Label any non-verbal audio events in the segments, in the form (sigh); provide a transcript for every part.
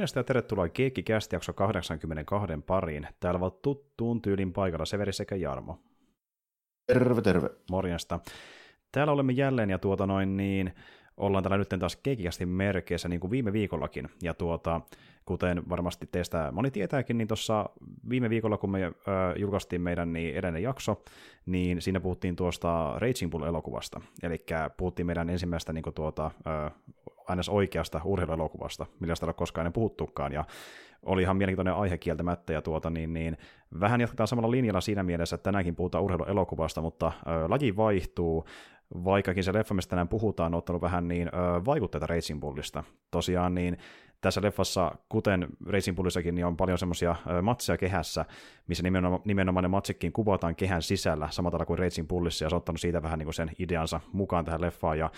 Morjesta ja tervetuloa Keikkikästi jakso 82 pariin. Täällä ovat tuttuun tyylin paikalla Severi sekä Jarmo. Terve, terve. Morjesta. Täällä olemme jälleen ja tuota noin niin, ollaan täällä nyt taas Keikkikästin merkeissä niin kuin viime viikollakin. Ja tuota, kuten varmasti teistä moni tietääkin, niin tuossa viime viikolla, kun me ö, julkaistiin meidän niin edellinen jakso, niin siinä puhuttiin tuosta Raging Bull-elokuvasta. Eli puhuttiin meidän ensimmäistä niin kuin tuota, ö, aina oikeasta urheiluelokuvasta, millä sitä ei ole koskaan ennen puhuttukaan, ja oli ihan mielenkiintoinen aihe kieltämättä, ja tuota, niin, niin, vähän jatketaan samalla linjalla siinä mielessä, että tänäänkin puhutaan urheiluelokuvasta, mutta ö, laji vaihtuu, vaikkakin se leffa, mistä tänään puhutaan, on ottanut vähän niin ö, vaikutteita Racing Bullista. Tosiaan niin tässä leffassa, kuten Racing Bullissakin, niin on paljon semmoisia matseja kehässä, missä nimenomaan, nimenomaan ne matsikin kuvataan kehän sisällä, samalla tavalla kuin Racing Bullissa, ja se on ottanut siitä vähän niin kuin sen ideansa mukaan tähän leffaan. Ja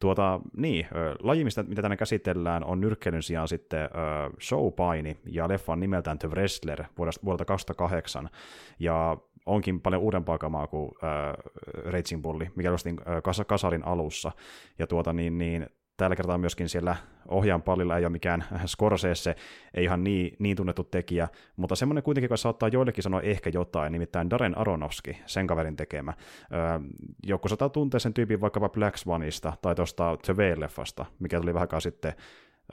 tuota, niin, laji, mistä, mitä tänne käsitellään, on nyrkkeilyn sijaan sitten uh, showpaini, ja leffa on nimeltään The Wrestler vuodelta 2008, ja onkin paljon uudempaa kamaa kuin äh, Raging Bulli, mikä oltiin äh, kasarin alussa. Ja tuota, niin, niin, tällä kertaa myöskin siellä ohjaan pallilla ei ole mikään (laughs) Scorsese, ei ihan niin, niin tunnettu tekijä, mutta semmoinen kuitenkin, joka saattaa joillekin sanoa ehkä jotain, nimittäin Darren Aronofsky, sen kaverin tekemä. Öö, joku saattaa tuntea sen tyypin vaikkapa Black Swanista tai tuosta The Whale-leffasta, mikä tuli vähän sitten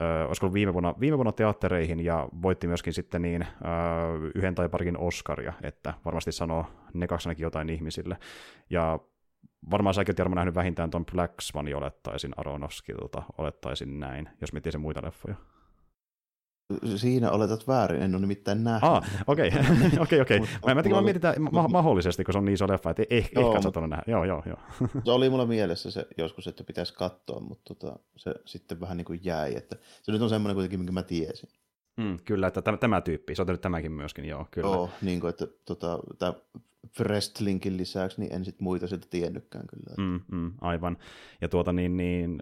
Öö, olisiko viime vuonna, viime vuonna teattereihin ja voitti myöskin sitten niin öö, yhden tai parikin Oscaria, että varmasti sanoo ne kaksi jotain ihmisille. Ja varmaan säkin olet nähnyt vähintään tuon Black Swanin olettaisin Aronofskilta, olettaisin näin, jos miettii sen muita leffoja. Siinä oletat väärin, en ole nimittäin nähnyt. Ah, okei, (laughs) (laughs) okei, okei. Mä, mä, mä mietin ma- mahdollisesti, kun se on niin iso leffa, että ehkä, joo, ehkä sä nähdä. Joo, joo, joo. (laughs) se oli mulla mielessä se joskus, että pitäisi katsoa, mutta tota, se sitten vähän niin kuin jäi. Että se nyt on semmoinen kuitenkin, minkä mä tiesin. Mm, kyllä, että tämä, tämä tyyppi, se on tehnyt tämäkin myöskin, joo, kyllä. Joo, niin kuin, että tota, tämä Wrestlingin lisäksi, niin en sitten muita sieltä tiennytkään kyllä. Mm, mm, aivan. Ja tuota niin, niin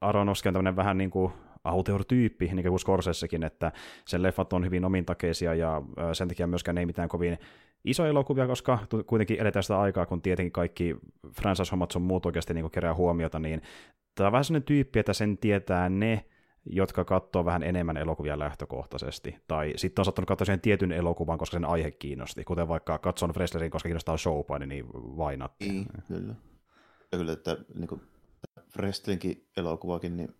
Aronofsky on tämmöinen vähän niin kuin auteur-tyyppi, niin kuin Scorsesekin, että sen leffat on hyvin omintakeisia ja sen takia myöskään ei mitään kovin isoja elokuvia, koska kuitenkin eletään sitä aikaa, kun tietenkin kaikki franchise-hommat on muut oikeasti niin kerää huomiota, niin tämä on vähän sellainen tyyppi, että sen tietää ne, jotka katsoo vähän enemmän elokuvia lähtökohtaisesti. Tai sitten on sattunut katsoa sen tietyn elokuvan, koska sen aihe kiinnosti. Kuten vaikka katson Wrestlerin, koska kiinnostaa showpaini, niin vainat. Niin, kyllä. Ja kyllä, että niin kuin, elokuvakin, niin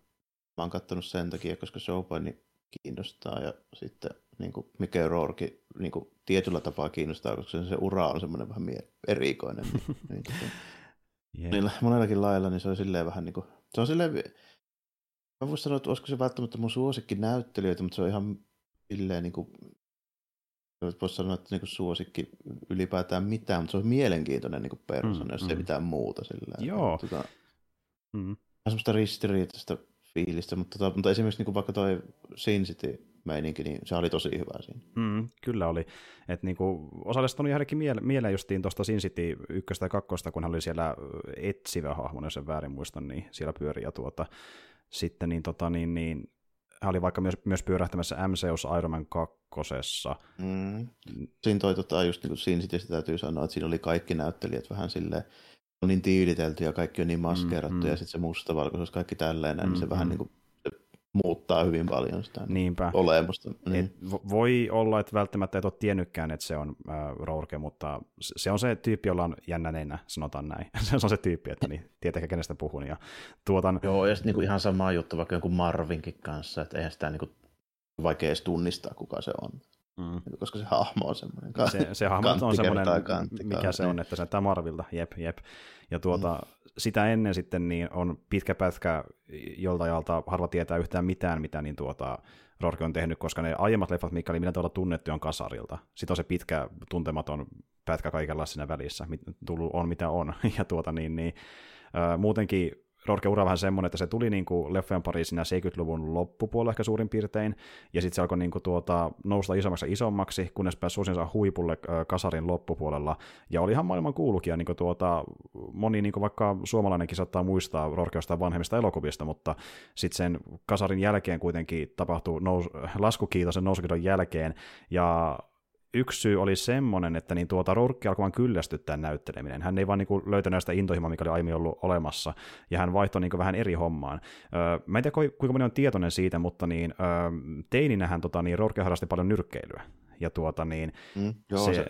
mä oon katsonut sen takia, koska showpaini kiinnostaa ja sitten niin kuin Mickey Rourke niin kuin tietyllä tapaa kiinnostaa, koska se, se ura on semmoinen vähän mie- erikoinen. Niin, (laughs) niin, tota, yeah. niin, monellakin lailla niin se on silleen vähän niin kuin, se on silleen, Mä voisin sanoa, että olisiko se välttämättä mun suosikki näyttelijöitä, mutta se on ihan silleen niin kuin, voisi sanoa, että niin suosikki ylipäätään mitään, mutta se on mielenkiintoinen niin persona, mm, jos mm. ei mitään muuta. Sillä, Joo. Tota, mm. semmoista ristiriitaista fiilistä, mutta, tota, mutta esimerkiksi niin kuin vaikka toi Sin City meininki, niin se oli tosi hyvä siinä. Mm, kyllä oli. Et niinku, osallistunut johonkin miele- mieleen justiin tuosta Sin City ykköstä ja kakkosta, kun hän oli siellä etsivä hahmo, jos en väärin muista, niin siellä pyöri ja tuota, sitten niin, tota, niin, niin hän oli vaikka myös, myös pyörähtämässä MCUs Iron Man 2. Mm. Siinä toi tota, just niin kuin siinä sitten täytyy sanoa, että siinä oli kaikki näyttelijät vähän silleen, on niin tiilitelty ja kaikki on niin mm, mm. ja sitten se mustavalkoisuus, kaikki tälleen, mm, niin se mm. vähän niin kuin muuttaa hyvin paljon sitä Niinpä. olemusta. Niin. Et voi olla, että välttämättä et ole tiennytkään, että se on äh, Rourke, mutta se on se tyyppi, jolla on jännä nenä, sanotaan näin. (laughs) se on se tyyppi, että niin, tietääkö kenestä puhun. Ja tuotan... Joo, ja sitten niinku ihan sama juttu vaikka jonkun Marvinkin kanssa, että eihän sitä niinku vaikea edes tunnistaa, kuka se on. Mm. Koska se hahmo on semmoinen. Se, se hahmo on semmoinen, kantti, mikä se on, että se on Marvilta, jep, jep. Ja tuota, mm. sitä ennen sitten niin on pitkä pätkä, jolta ajalta harva tietää yhtään mitään, mitä niin tuota, Rorke on tehnyt, koska ne aiemmat leffat, mikä oli millä tavalla tunnettu, on kasarilta. Sitten on se pitkä, tuntematon pätkä kaikella siinä välissä, tullut on mitä on. (laughs) Ja tuota, niin, niin, äh, muutenkin Rorke-ura vähän semmoinen, että se tuli niin kuin leffojen pari siinä 70-luvun loppupuolella ehkä suurin piirtein, ja sitten se alkoi niin kuin tuota, nousta isommaksi isommaksi, kunnes pääsi suosinsa huipulle kasarin loppupuolella, ja oli ihan maailman kuulukin, ja niin kuin tuota, moni niin kuin vaikka suomalainenkin saattaa muistaa Rorkeosta vanhemmista elokuvista, mutta sitten sen kasarin jälkeen kuitenkin tapahtui nous, laskukiitos sen nousukiiton jälkeen, ja yksi syy oli semmoinen, että niin tuota Rourke alkoi vaan kyllästyttää näytteleminen. Hän ei vaan niin kuin löytänyt sitä intohimoa, mikä oli aiemmin ollut olemassa, ja hän vaihtoi niin vähän eri hommaan. Öö, mä en tiedä, kuinka moni on tietoinen siitä, mutta niin, öö, teininä hän tota, niin Rourke harrasti paljon nyrkkeilyä. Ja tuota, niin, mm, joo, se... se...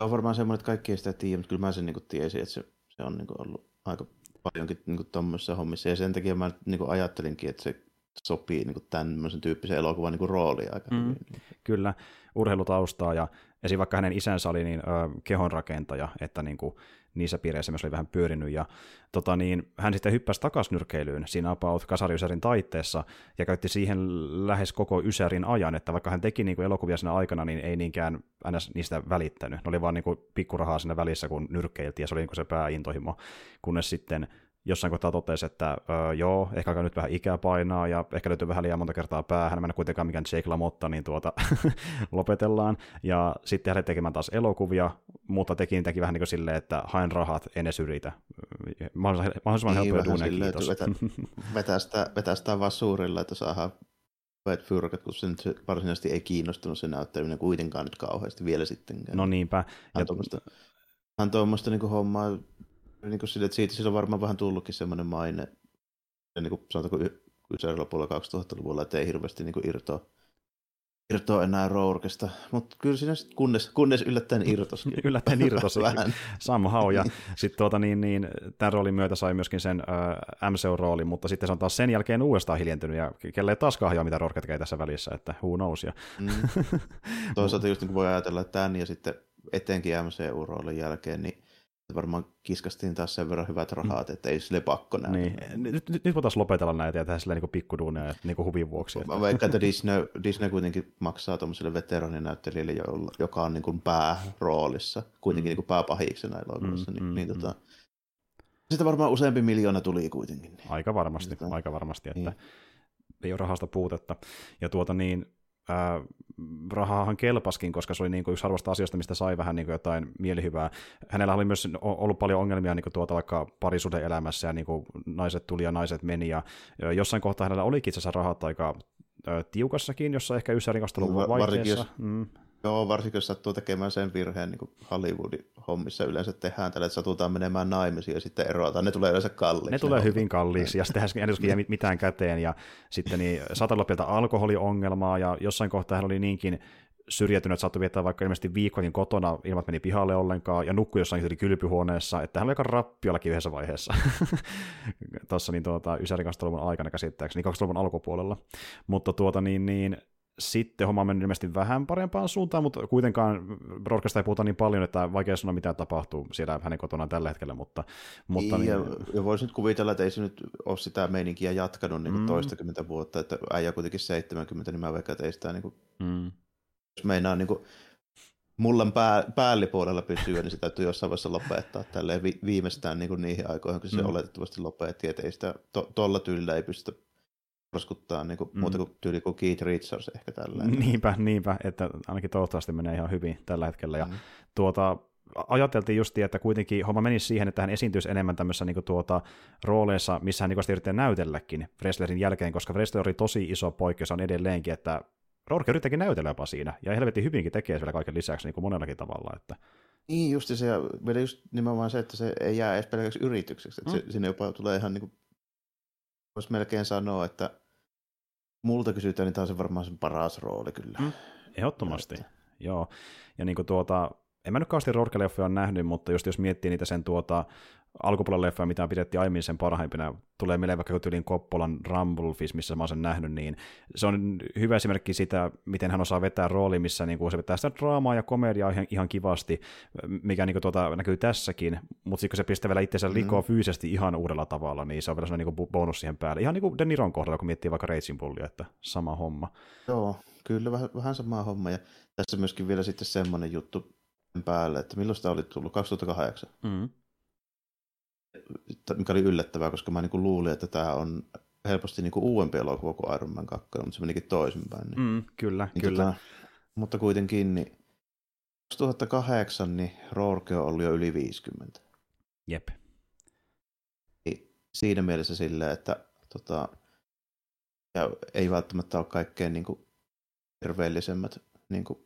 on varmaan semmoinen, että kaikki ei sitä tiedä, mutta kyllä mä sen niin kuin tiesin, että se, se on niin kuin ollut aika paljonkin niin tuommoisessa hommissa, ja sen takia mä niin kuin ajattelinkin, että se sopii niin tämmöisen tyyppisen elokuvan niin rooliin aika mm, hyvin. Kyllä, urheilutaustaa ja esim. vaikka hänen isänsä oli niin, ö, kehonrakentaja, että niin kuin, niissä piireissä myös oli vähän pyörinyt, ja tota, niin, hän sitten hyppäsi takaisin nyrkeilyyn siinä About Kasari Ysärin taitteessa, ja käytti siihen lähes koko Ysärin ajan, että vaikka hän teki niin kuin elokuvia siinä aikana, niin ei niinkään ns. niistä välittänyt. Ne oli vaan niin kuin pikkurahaa siinä välissä, kun nyrkkeiltiin, ja se oli niin kuin se pääintohimo, kunnes sitten jossain kohtaa totesi, että öö, joo, ehkä alkaa nyt vähän ikää painaa ja ehkä löytyy vähän liian monta kertaa päähän, mä en kuitenkaan mikään Jake LaMotta, niin tuota (laughs) lopetellaan. Ja sitten hän tekemään taas elokuvia, mutta teki niitäkin vähän niin kuin silleen, että haen rahat, en edes yritä. Mahdollisimman, mahdollisimman niin, helppoja duuneja, kiitos. Vetä, (laughs) vetää, sitä, vetää sitä vaan suurilla, että saadaan hyvät fyrkat, kun se nyt varsinaisesti ei kiinnostunut se näytteleminen kuitenkaan nyt kauheasti vielä sittenkään. No niinpä. Hän hän tuommoista niin hommaa niin kuin sille, että siitä sillä on varmaan vähän tullutkin semmoinen maine, ja niin kuin sanotaanko Ysärillä puolella 2000-luvulla, että ei hirveästi niin kuin irtoa, irtoa enää Rourkesta, mutta kyllä siinä sitten kunnes, kunnes yllättäen irtoskin. (laughs) yllättäen irtosi, somehow, ja sitten tuota, niin, niin, tämän roolin myötä sai myöskin sen uh, MCU-roolin, mutta sitten se on taas sen jälkeen uudestaan hiljentynyt, ja kelle ei taas kahjaa, mitä Rourke tekee tässä välissä, että who knows. Ja... Mm. (laughs) Toisaalta just niin voi ajatella, että tämän ja sitten etenkin MCU-roolin jälkeen, niin varmaan kiskastiin taas sen verran hyvät rahat, mm. että ei sille pakko nähdä. Niin. Nyt, nyt, nyt voitaisiin lopetella näitä ja tehdä silleen niin pikkuduuneja niin huvin vuoksi. Mä veikkaan, että (laughs) Disney, Disney kuitenkin maksaa tuommoiselle veteraninäyttelijälle, joka on niin kuin pääroolissa, kuitenkin mm. niin kuin pääpahiksena elokuvassa. Mm, niin, mm, niin, tota, mm. Sitä varmaan useampi miljoona tuli kuitenkin. Niin. Aika varmasti, niin, aika varmasti, että niin. ei ole rahasta puutetta. Ja tuota niin, ää, rahaahan kelpaskin, koska se oli niin kuin yksi harvasta asioista, mistä sai vähän niin kuin jotain mielihyvää. Hänellä oli myös ollut paljon ongelmia niin kuin tuota vaikka parisuuden elämässä, ja niin kuin naiset tuli ja naiset meni, ja jossain kohtaa hänellä olikin itse asiassa rahat aika tiukassakin, jossa ehkä Ysärin kanssa ollut vaikeassa. Mm. Joo, varsinkin jos sattuu tekemään sen virheen, niin kuin Hollywoodin hommissa yleensä tehdään tällä, että satutaan menemään naimisiin ja sitten erotaan. Ne tulee yleensä kalliiksi. Ne tulee hyvin kalliiksi ja sitten ei jää mitään käteen ja sitten niin saattaa olla pientä alkoholiongelmaa ja jossain kohtaa hän oli niinkin syrjäytynyt, että saattoi viettää vaikka ilmeisesti viikkokin kotona ilman, että meni pihalle ollenkaan, ja nukkui jossain kylpyhuoneessa, että hän oli aika rappiollakin yhdessä vaiheessa. (laughs) Tuossa niin tuota, Ysärin 20-luvun aikana käsittääkseni, 20-luvun alkupuolella. Mutta tuota niin, niin sitten homma on mennyt ilmeisesti vähän parempaan suuntaan, mutta kuitenkaan broadcasta ei puhuta niin paljon, että vaikea sanoa, mitä tapahtuu siellä hänen kotonaan tällä hetkellä. Mutta, mutta niin, ja, ja voisi nyt kuvitella, että ei se nyt ole sitä meininkiä jatkanut niin mm. toistakymmentä vuotta, että äijä kuitenkin 70, niin mä veikkaan, että ei sitä, niin kuin, mm. jos meinaa niin kuin, mullan pää, päällipuolella pysyä, niin se täytyy jossain vaiheessa lopettaa tälleen vi, viimeistään niin kuin niihin aikoihin, kun se mm. oletettavasti lopetti, että ei sitä tuolla to, tyylillä ei pystytä roskuttaa niin kuin, mm. muuta kuin tyyli kuin Keith Richards ehkä tällä. Niinpä, niinpä, että ainakin toivottavasti menee ihan hyvin tällä hetkellä. Ja mm. tuota, ajateltiin just, että kuitenkin homma menisi siihen, että hän esiintyisi enemmän tämmöisissä niin tuota, rooleissa, missä hän niin yrittää näytelläkin Wrestlerin jälkeen, koska Wrestler oli tosi iso poikkeus on edelleenkin, että Rourke yrittäkin näytellä jopa siinä, ja helvetin hyvinkin tekee vielä kaiken lisäksi niin kuin monellakin tavalla. Että... Niin just se, ja vielä just nimenomaan se, että se ei jää edes pelkäksi yritykseksi, että mm. se, sinne jopa tulee ihan niin kuin voisi melkein sanoa, että multa kysytään, niin tämä on se varmaan sen paras rooli kyllä. Mm, ehdottomasti, Näyttää. joo. Ja niin kuin tuota, en mä nyt kauheasti Rourke-leffoja nähnyt, mutta just jos miettii niitä sen tuota, alkupuolen leffoja, mitä pidettiin aiemmin sen parhaimpina, tulee mieleen vaikka tyyliin Koppolan Rumble missä mä oon sen nähnyt, niin se on hyvä esimerkki sitä, miten hän osaa vetää rooli, missä niin kuin se vetää sitä draamaa ja komediaa ihan, ihan kivasti, mikä niin kuin tuota, näkyy tässäkin, mutta sitten kun se pistää vielä itsensä likoon mm. fyysisesti ihan uudella tavalla, niin se on vielä sellainen niin bonus siihen päälle. Ihan niin kuin Deniron kohdalla, kun miettii vaikka Raging Bullia, että sama homma. Joo, kyllä vähän, vähän sama homma, ja tässä myöskin vielä sitten semmoinen juttu päälle, että milloin sitä oli tullut, 2008? Mm. Mikä oli yllättävää, koska mä niin luulin, että tämä on helposti niin kuin uudempi elokuva kuin Iron Man 2, mutta se menikin toisinpäin. Niin, mm, kyllä, niin kyllä. Tota, mutta kuitenkin niin 2008 niin Rourke on ollut jo yli 50. Jep. Niin siinä mielessä silleen, että tota, ja ei välttämättä ole kaikkein niin kuin, terveellisemmät niin kuin,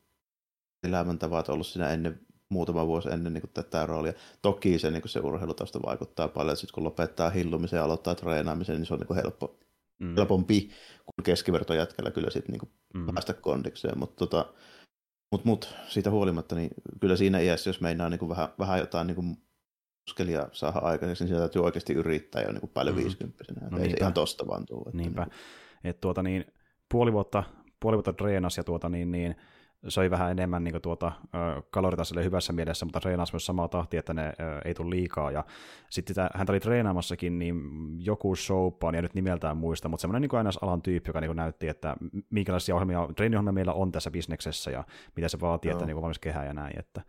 elämäntavat ollut siinä ennen muutama vuosi ennen niin kuin, tätä roolia. Toki se, niin kuin, se urheilutausta vaikuttaa paljon, että kun lopettaa hillumisen ja aloittaa treenaamisen, niin se on niin kuin, helppo, mm. helpompi kuin keskivertojätkällä kyllä sitten niin mm. päästä kondikseen, mutta tota, mut, mut, siitä huolimatta, niin kyllä siinä iässä, jos meinaa niin kuin vähän, vähän jotain niin kuin muskelia saada aikaiseksi, niin sitä täytyy oikeasti yrittää jo niin kuin päälle mm. 50 no Ei se ihan tosta vaan tule. Niinpä. Niin. Et tuota niin, puoli vuotta, puoli vuotta treenasi ja tuota niin, niin söi vähän enemmän niin tuota, kalorita sille hyvässä mielessä, mutta treenasi myös samaa tahtia, että ne ei tule liikaa. Ja sitten sitä, häntä oli treenaamassakin, niin joku showpa, ja nyt nimeltään muista, mutta semmoinen niin aina alan tyyppi, joka niin näytti, että minkälaisia ohjelmia, treeniohjelmia meillä on tässä bisneksessä ja mitä se vaatii, no. että niin valmis kehä ja näin. Että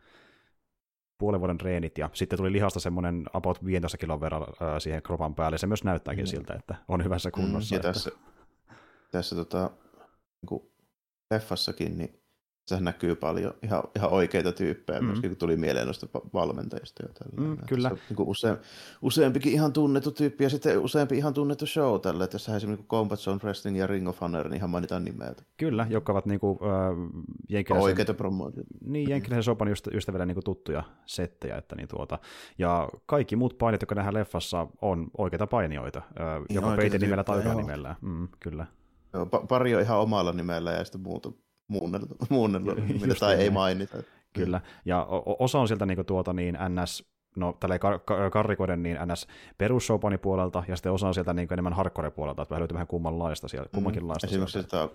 puolen vuoden treenit, ja sitten tuli lihasta semmoinen about 15 kilon verran siihen kropan päälle. Se myös näyttääkin mm. siltä, että on hyvässä mm, kunnossa. Mm, ja että... tässä, tässä tota, niin leffassakin, niin sehän näkyy paljon ihan, ihan oikeita tyyppejä, mm. myöskin kun tuli mieleen noista valmentajista. Mm, kyllä. Se on, niin use, useampikin ihan tunnettu tyyppi ja sitten useampi ihan tunnettu show tällä, että jos esimerkiksi niin Combat Zone Wrestling ja Ring of Honor, niin ihan mainitaan nimeltä. Kyllä, jotka ovat niin kuin, äh, jenkkiläisen, oikeita promootioita. Niin, jenkkiläisen sopan ystä, ystäville niin kuin tuttuja settejä. Että niin tuota, ja kaikki muut painit, jotka nähdään leffassa, on oikeita painijoita, äh, joko Peite nimellä tai nimellä. Mm, kyllä. Joo, pari on ihan omalla nimellä ja sitten muuta muunneltu, (laughs) muunneltu mitä tai ei mainita. Kyllä, ja osa on sieltä niin tuota niin NS no tällä kar- karrikoiden niin ns. perussopani puolelta, ja sitten osa on sieltä niin enemmän hardcore puolelta, että löytyy vähän kummanlaista siellä, mm. kummankin laista. Esimerkiksi sieltä.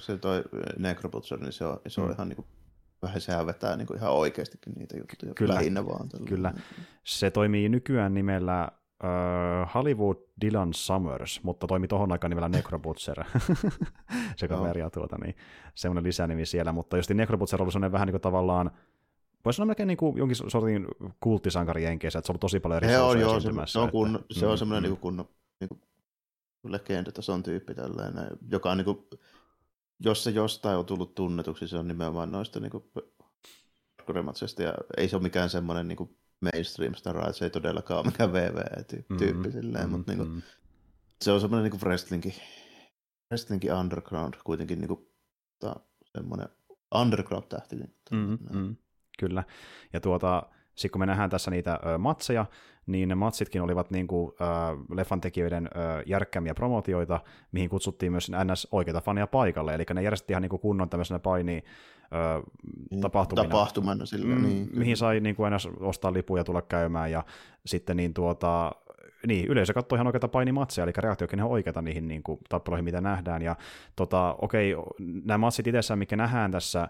se toi Necrobutcher, niin se on, se on mm. ihan niin kuin, vähän sehän vetää niin kuin ihan oikeastikin niitä juttuja, kyllä, lähinnä vaan. Tällä. Kyllä, se toimii nykyään nimellä uh, Hollywood Dylan Summers, mutta toimi tohon aikaan nimellä Necrobutcher, (laughs) se kaveri ja tuota, niin semmoinen lisänimi siellä, mutta just Necrobutcher on semmoinen vähän niin kuin tavallaan voisi sanoa melkein niin kuin jonkin sortin kulttisankari jenkeissä, että se on tosi paljon eri on, joo, se, se, on, kun, että, se on mm, semmoinen mm. niin kunnon niin kuin legendatason tyyppi tällainen, joka on niin kuin, jos se jostain on tullut tunnetuksi, se on nimenomaan noista niin kuin, ja ei se ole mikään semmoinen niin kuin, mainstream stara, se ei todellakaan ole mikään VV-tyyppi mm-hmm, silleen, mm-hmm, mutta niinku, se on semmoinen niinku wrestlingin, wrestlingin underground kuitenkin niinku, ta, semmoinen underground-tähti. Niin, mm-hmm, mm, kyllä, ja tuota, sitten kun me nähdään tässä niitä ö, matseja, niin ne matsitkin olivat niin kuin, ö, leffan tekijöiden ö, järkkämiä promootioita, mihin kutsuttiin myös NS oikeita fania paikalle, eli ne järjestettiin ihan niin kuin kunnon tämmöisenä paini niin, tapahtumina. Tapahtumana sillä, mm, niin. Mihin sai niin kuin aina ostaa lipuja tulla käymään, ja sitten niin tuota, niin, yleisö katsoi ihan oikeita painimatseja, eli reaktiokin ihan oikeita niihin niin kuin, tappeluihin, mitä nähdään, ja tota, okei, nämä matsit itsessään, mikä nähdään tässä,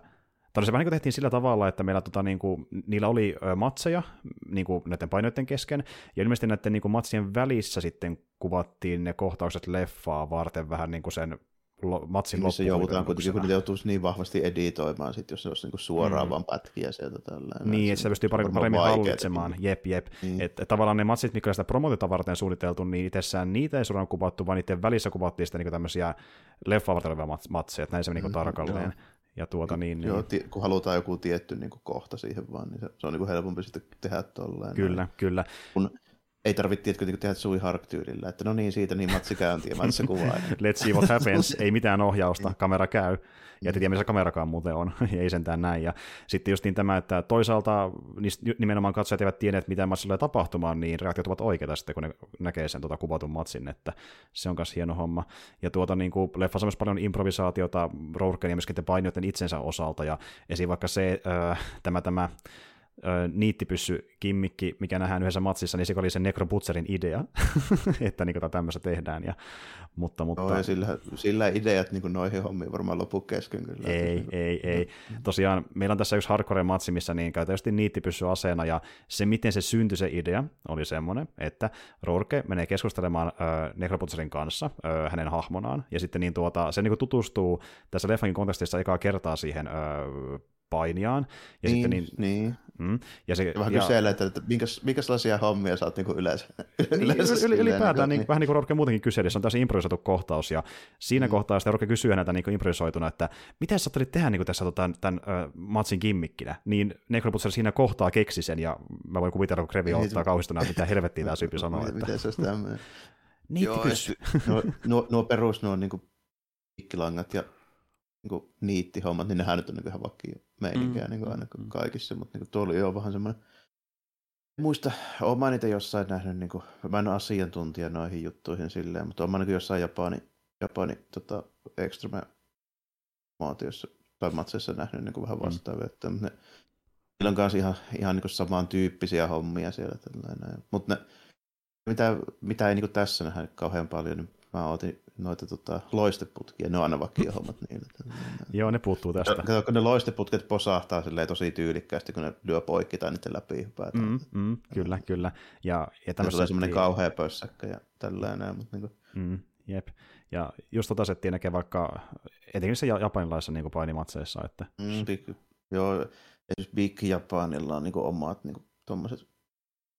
tai se vähän niin tehtiin sillä tavalla, että meillä tota, niin kuin, niillä oli matseja niin kuin näiden painoiden kesken, ja ilmeisesti näiden niin kuin, matsien välissä sitten kuvattiin ne kohtaukset leffaa varten vähän niin kuin sen matsin loppuun. Se joudutaan kuitenkin, kun joutuisi niin vahvasti editoimaan, sit, jos se olisi niinku suoraan mm. vaan pätkiä sieltä. Tällä, niin, että se pystyy paremmin, paremmin hallitsemaan. Jep, jep. Mm. Et, et, tavallaan ne matsit, mitkä sitä promotiota varten suunniteltu, niin itsessään niitä ei suoraan kuvattu, vaan niiden välissä kuvattiin sitten niinku tämmöisiä leffaa varten olevia matseja, että näin se niinku mm, tarkalleen. Joo. Ja tuota, niin, Joo, niin... kun halutaan joku tietty niin kuin kohta siihen vaan, niin se, se on niin kuin helpompi sitten tehdä tuolleen. Kyllä, näin. kyllä. Kun ei tarvitse tietkö, tehdä Sui Hark-tyylillä, että no niin, siitä niin matsi käyntiin ja matsi kuvaa. (laughs) Let's see what happens, (laughs) ei mitään ohjausta, kamera käy, ja et tiedä, missä kamerakaan muuten on, (laughs) ei sentään näin. Ja sitten just niin tämä, että toisaalta nimenomaan katsojat eivät tienneet, mitä matsilla tulee tapahtumaan, niin reaktiot ovat oikeita sitten, kun ne näkee sen tuota kuvatun matsin, että se on myös hieno homma. Ja tuota niin kuin, leffassa on myös paljon improvisaatiota Rourken ja myöskin painioiden itsensä osalta, ja esim. vaikka se, äh, tämä, tämä niittipyssy kimmikki, mikä nähdään yhdessä matsissa, niin se oli se Necrobutcherin idea, (laughs) että niin kuin tämmöistä tehdään. Ja, mutta, mutta... Joo, ja sillä, sillä ideat niin noihin hommiin varmaan lopu kesken kyllä. Ei, ei, ei, ei. Tosiaan meillä on tässä yksi hardcore-matsi, missä niin käytetään niittipyssy aseena, ja se, miten se syntyi se idea, oli semmoinen, että Rourke menee keskustelemaan äh, Necrobutcherin kanssa äh, hänen hahmonaan, ja sitten niin tuota, se niin tutustuu tässä leffankin kontekstissa ekaa kertaa siihen äh, painiaan. Ja niin, sitten niin, niin. Mm, ja se, vähän ja, kyselee, että, että minkäs, minkälaisia hommia sä oot niin yleensä, yleensä (laughs) niin, yli, ylipäätään, niin, niin, vähän niin kuin Rorke muutenkin kysyä, se on täysin improvisoitu kohtaus, ja siinä mm. kohtaa sitten Rorke kysyy häneltä niin improvisoituna, että mitä sä ajattelit tehdä niin kuin tässä tota, tämän uh, matsin gimmikkinä, niin Necroputsel siinä kohtaa keksi sen, ja mä voin kuvitella, kun Krevi ottaa kauhistuna, mitä helvettiä tämä (laughs) syypi sanoo. Että... Miten se olisi tämmöinen? Niin, Joo, nuo, nuo, nuo perus, nuo niin pikkilangat ja niin niittihommat, niin nehän nyt on niin ihan vakio meininkiä mm. niin aina mm. kaikissa, mutta niin tuo oli jo vähän semmoinen muista, olen mä niitä jossain nähnyt, niin kuin, mä en ole asiantuntija noihin juttuihin silleen, mutta olen mä niin jossain Japani, Japani tota, extreme maatiossa tai matseissa nähnyt niin kuin vähän mm. vastaavia, mm. että ne, niillä on kanssa ihan, ihan niin samantyyppisiä hommia siellä. Tällainen. Mutta ne, mitä, mitä ei niin tässä nähdä kauhean paljon, niin mä otin noita tota, loisteputkia, ne on aina hommat niille. Joo, ne puuttuu tästä. Kato, kun ne loisteputket posahtaa tosi tyylikkäästi, kun ne lyö poikki tai niiden läpi Mm, mm, kyllä, kyllä. Ja, ja tämmöset... tulee semmoinen kauhea pössäkkä ja tällainen. Mutta niin kuin... mm, jep. Ja just tota settiin näkee vaikka, etenkin se japanilaisessa niin painimatseissa. Että... Mm, big, joo, esimerkiksi Big Japanilla on niin omat niin tuommoiset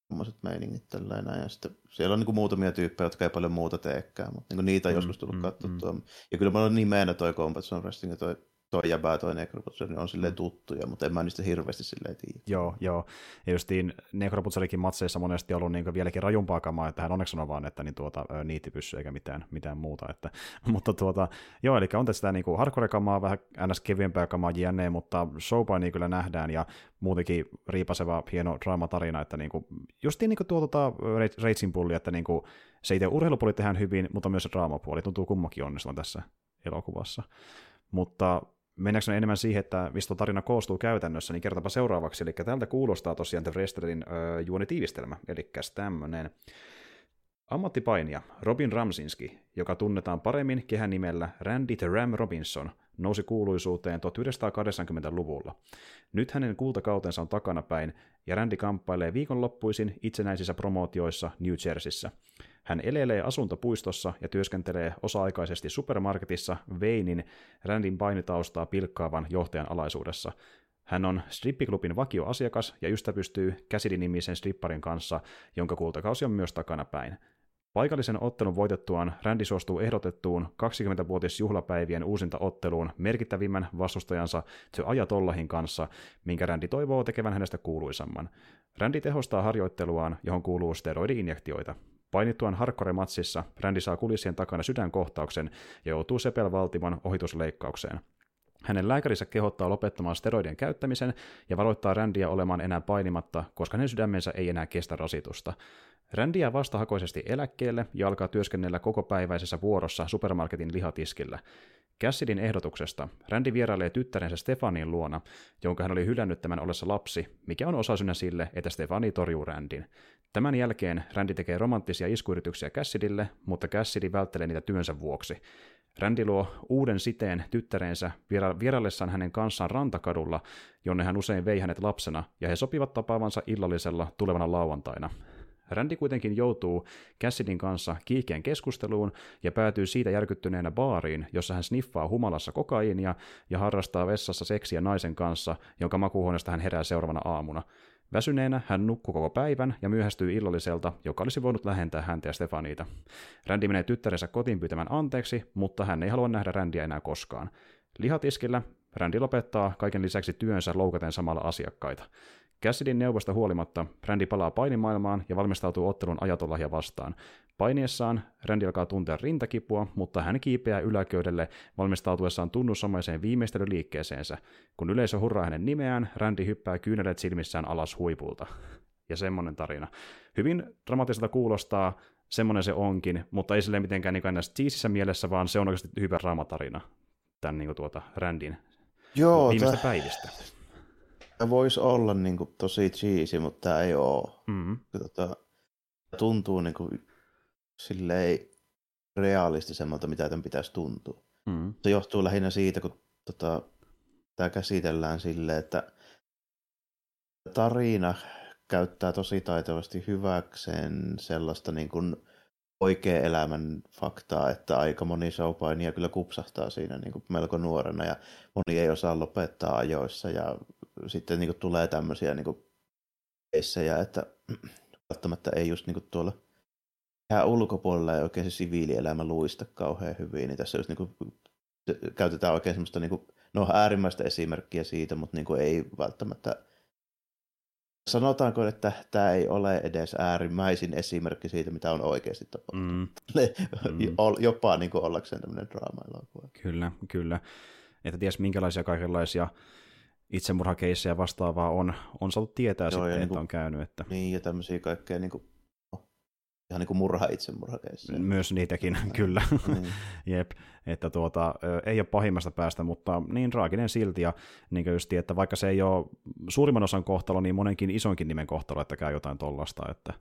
tuommoiset meiningit tällainen. Ja sitten siellä on niin kuin muutamia tyyppejä, jotka ei paljon muuta teekään, mutta niin niitä on mm, joskus tullut mm, katsottua. Mm. Ja kyllä mä olen nimeänä toi Combat Zone Wrestling ja toi toi jäbää, toi Necroputsel, niin on silleen tuttuja, mutta en mä niistä hirveästi silleen tiedä. Joo, joo. Ja justiin Necroputselikin matseissa monesti ollut niin vieläkin rajumpaa kamaa, että hän onneksi on vaan, että niin tuota, niittipyssy eikä mitään, mitään muuta. Että, (laughs) mutta tuota, joo, eli on tästä niin hardcore-kamaa, vähän ns. kevyempää kamaa jne, mutta showpaini kyllä nähdään ja muutenkin riipaseva hieno draamatarina, että niin kuin, justiin niin kuin tuo tuota, Reitsin pulli, että niin kuin, se itse urheilupuoli tehdään hyvin, mutta myös se draamapuoli tuntuu kummakin onnistuvan tässä elokuvassa. Mutta mennäänkö enemmän siihen, että mistä tarina koostuu käytännössä, niin kertapa seuraavaksi. Eli tältä kuulostaa tosiaan The Wrestlerin äh, juonitiivistelmä, eli tämmöinen ammattipainija Robin Ramsinski, joka tunnetaan paremmin kehän nimellä Randy the Ram Robinson, nousi kuuluisuuteen 1980-luvulla. Nyt hänen kultakautensa on takanapäin, ja Randy kamppailee viikonloppuisin itsenäisissä promootioissa New Jerseyssä. Hän elelee asuntopuistossa ja työskentelee osa-aikaisesti supermarketissa Veinin Randin painitaustaa pilkkaavan johtajan alaisuudessa. Hän on strippiklubin vakioasiakas ja ystävystyy Cassidy-nimisen stripparin kanssa, jonka kultakausi on myös takana päin. Paikallisen ottelun voitettuaan Randy suostuu ehdotettuun 20-vuotis juhlapäivien uusinta otteluun merkittävimmän vastustajansa The Ajatollahin kanssa, minkä Randy toivoo tekevän hänestä kuuluisamman. Randy tehostaa harjoitteluaan, johon kuuluu steroidi-injektioita. Painittuaan hardcore-matsissa Randy saa kulissien takana sydänkohtauksen ja joutuu sepelvaltimon ohitusleikkaukseen. Hänen lääkärinsä kehottaa lopettamaan steroidien käyttämisen ja varoittaa Randia olemaan enää painimatta, koska hänen sydämensä ei enää kestä rasitusta. Randy jää vastahakoisesti eläkkeelle ja alkaa työskennellä kokopäiväisessä vuorossa supermarketin lihatiskillä. Cassidin ehdotuksesta Randy vierailee tyttärensä Stefanin luona, jonka hän oli hylännyt tämän ollessa lapsi, mikä on osasyynä sille, että Stefani torjuu Randin. Tämän jälkeen Randy tekee romanttisia iskuyrityksiä Cassidille, mutta Cassidy välttelee niitä työnsä vuoksi. Randy luo uuden siteen tyttärensä vieraillessaan hänen kanssaan rantakadulla, jonne hän usein vei hänet lapsena, ja he sopivat tapaavansa illallisella tulevana lauantaina. Randy kuitenkin joutuu Cassidin kanssa kiihkeän keskusteluun ja päätyy siitä järkyttyneenä baariin, jossa hän sniffaa humalassa kokaiinia ja harrastaa vessassa seksiä naisen kanssa, jonka makuuhuoneesta hän herää seuraavana aamuna. Väsyneenä hän nukkuu koko päivän ja myöhästyy illalliselta, joka olisi voinut lähentää häntä ja Stefaniita. Randy menee tyttärensä kotiin pyytämään anteeksi, mutta hän ei halua nähdä Rändiä enää koskaan. Lihatiskillä Randy lopettaa kaiken lisäksi työnsä loukaten samalla asiakkaita. Cassidin neuvosta huolimatta Randy palaa painimaailmaan ja valmistautuu ottelun ajatollahja vastaan. Painiessaan Randy alkaa tuntea rintakipua, mutta hän kiipeää yläköydelle valmistautuessaan tunnusomaiseen viimeistelyliikkeeseensä. Kun yleisö hurraa hänen nimeään, Randy hyppää kyynelet silmissään alas huipulta. Ja semmonen tarina. Hyvin dramaattiselta kuulostaa, semmonen se onkin, mutta ei silleen mitenkään niin näissä mielessä, vaan se on oikeasti hyvä draamatarina tämän niin kuin tuota Randin Joo, viimeistä t- päivistä. Tämä voisi olla niin kuin, tosi cheesy, mutta tämä ei ole. Mm-hmm. Tota, tuntuu niin kuin, silleen realistisemmalta, mitä tämän pitäisi tuntua. Mm-hmm. Se johtuu lähinnä siitä, kun tota, tämä käsitellään silleen, että tarina käyttää tosi taitavasti hyväkseen sellaista niin kuin oikea elämän faktaa, että aika moni showpainia kyllä kupsahtaa siinä niin kuin melko nuorena ja moni ei osaa lopettaa ajoissa ja sitten niin kuin tulee tämmöisiä niin kuin keissejä, että (clears throat) välttämättä ei just niin kuin tuolla ihan ulkopuolella ei oikein se siviilielämä luista kauhean hyvin, niin tässä just niin kuin, käytetään oikein semmoista, niin kuin, no äärimmäistä esimerkkiä siitä, mutta niin kuin ei välttämättä sanotaanko, että tämä ei ole edes äärimmäisin esimerkki siitä, mitä on oikeasti tapahtunut. Mm. (laughs) mm. Jopa niin kuin ollakseen tämmöinen draama-elokuva. Kyllä, kyllä. Että ties minkälaisia kaikenlaisia itsemurhakeissejä vastaavaa on, on saatu tietää Joo, sitten, niin kuin, että on käynyt. Että... Niin, ja tämmöisiä kaikkea niin kuin, ihan niin kuin murha itsemurhakeissa. Myös niitäkin, kyllä. Niin. (laughs) Jep, että tuota, ei ole pahimmasta päästä, mutta niin raakinen silti, ja niin just, että vaikka se ei ole suurimman osan kohtalo, niin monenkin isonkin nimen kohtalo, että käy jotain tollasta. Että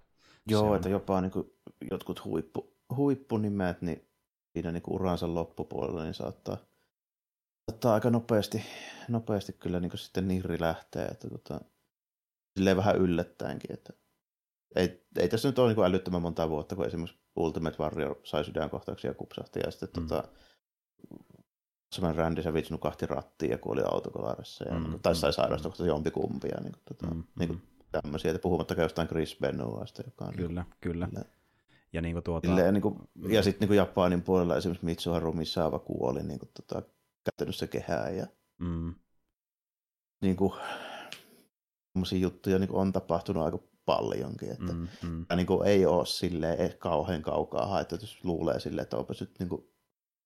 Joo, on... että jopa niin kuin jotkut huippu, huippunimet, niin siinä niin kuin uransa loppupuolella niin saattaa, saattaa aika nopeasti, nopeasti kyllä niin kuin sitten nirri lähtee, että tota, silleen vähän yllättäenkin, että ei, ei tässä nyt ole niin älyttömän monta vuotta, kun esimerkiksi Ultimate Warrior sai sydänkohtauksia kupsahti, ja sitten mm. tota, semmoinen Randy Savage nukahti rattiin ja kuoli autokolarissa, ja, mm, niin, tai sai mm, sairastuksia mm. jompikumpi, ja niin kuin, tota, mm, niin kuin mm. tämmöisiä, että puhumattakaan jostain Chris Benoista, joka on... Kyllä, niin, kyllä. Sille, ja, niin kuin tuota... Silleen, niin kuin, ja sitten niin Japanin puolella esimerkiksi Mitsuharu Misawa kuoli niin kuin, tota, käytännössä kehään, ja mm. niin kuin, juttuja niin kuin on tapahtunut aika paljonkin. Että mm, mm. Ja niin kuin ei ole silleen eh, kauhean kaukaa haettu, jos luulee silleen, että onpa nyt niin kuin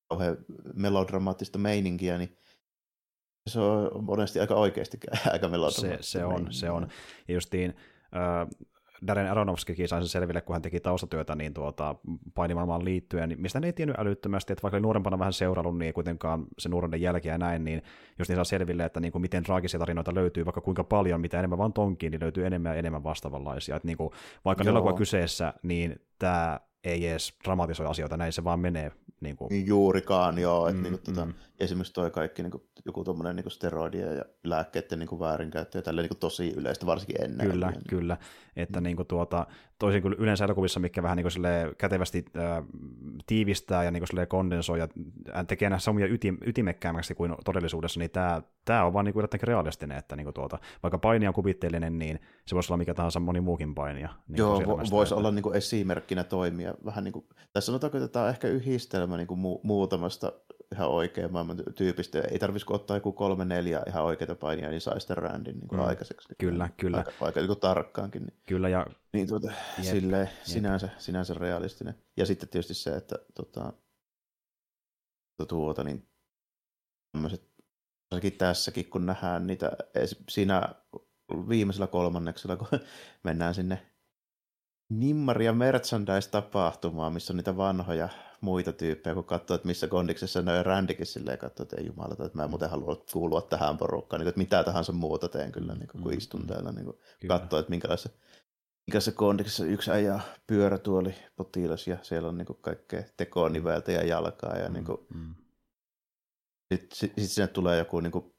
kauhean melodramaattista meininkiä, niin se on monesti aika oikeasti (laughs) aika melodramaattista. Se, se on, se on. Ja justiin, äh, Darren Aronofskikin sai sen selville, kun hän teki taustatyötä niin tuota, painimaailmaan liittyen, niin mistä ne ei tiennyt älyttömästi, että vaikka oli nuorempana vähän seurannut, niin ei kuitenkaan se nuoruuden jälkeä näin, niin jos niin saa selville, että niin kuin miten traagisia tarinoita löytyy, vaikka kuinka paljon, mitä enemmän vaan tonkiin, niin löytyy enemmän ja enemmän vastaavanlaisia. Että niin kuin, vaikka elokuva kyseessä, niin tämä ei edes dramatisoi asioita, näin se vaan menee. Niin kuin. Niin juurikaan, joo. Että mm, niin kuin, tuota, mm. Esimerkiksi toi kaikki niin kuin, joku tuommoinen niin steroidien ja lääkkeiden niin kuin väärinkäyttö ja tälleen niin kuin, tosi yleistä, varsinkin ennen. Kyllä, niin. kyllä. Että mm. niin kuin, tuota, toisin kuin yleensä elokuvissa, mikä vähän niin kuin, kätevästi äh, tiivistää ja niin kuin, kondensoi ja tekee nämä samia ytim, ytimekkäämmäksi kuin todellisuudessa, niin tämä, tämä on vaan niin kuin, realistinen, että niin kuin, tuota, vaikka paini on kuvitteellinen, niin se voisi olla mikä tahansa moni muukin painija. Niin Joo, vo, voisi olla niin kuin, esimerkkinä toimia. Vähän niin kuin, tässä sanotaanko, että tämä on ehkä yhdistelmä niin kuin mu- muutamasta ihan oikein maailman tyypistä. Ei tarvitsisi ottaa joku kolme neljä ihan oikeita painia, niin sai sitten rändin niin kuin mm. aikaiseksi. Niin kyllä, kyllä. Aika, aika niin tarkkaankin. Niin, kyllä, ja... Niin tuota, jep, silleen, jep. Sinänsä, sinänsä realistinen. Ja sitten tietysti se, että tota, tuota, niin tämmöiset, varsinkin tässäkin, kun nähdään niitä siinä viimeisellä kolmanneksella, kun mennään sinne Nimmari ja merchandise-tapahtumaa, missä on niitä vanhoja muita tyyppejä, kun katsoo, että missä kondiksessa ne on Randikin silleen katsoo, että ei jumalata, että mä en muuten halua kuulua tähän porukkaan, niin kuin, että mitä tahansa muuta teen kyllä, niin kuin, kun mm, istun mm. täällä, niin kuin, katsoo, että minkälaisessa, minkälaisessa kondiksessa yksi ajaa pyörätuoli potilas ja siellä on niin kuin, kaikkea tekoa niveltä ja jalkaa ja niin kuin, mm. sitten sit, sit sinne tulee joku niin kuin,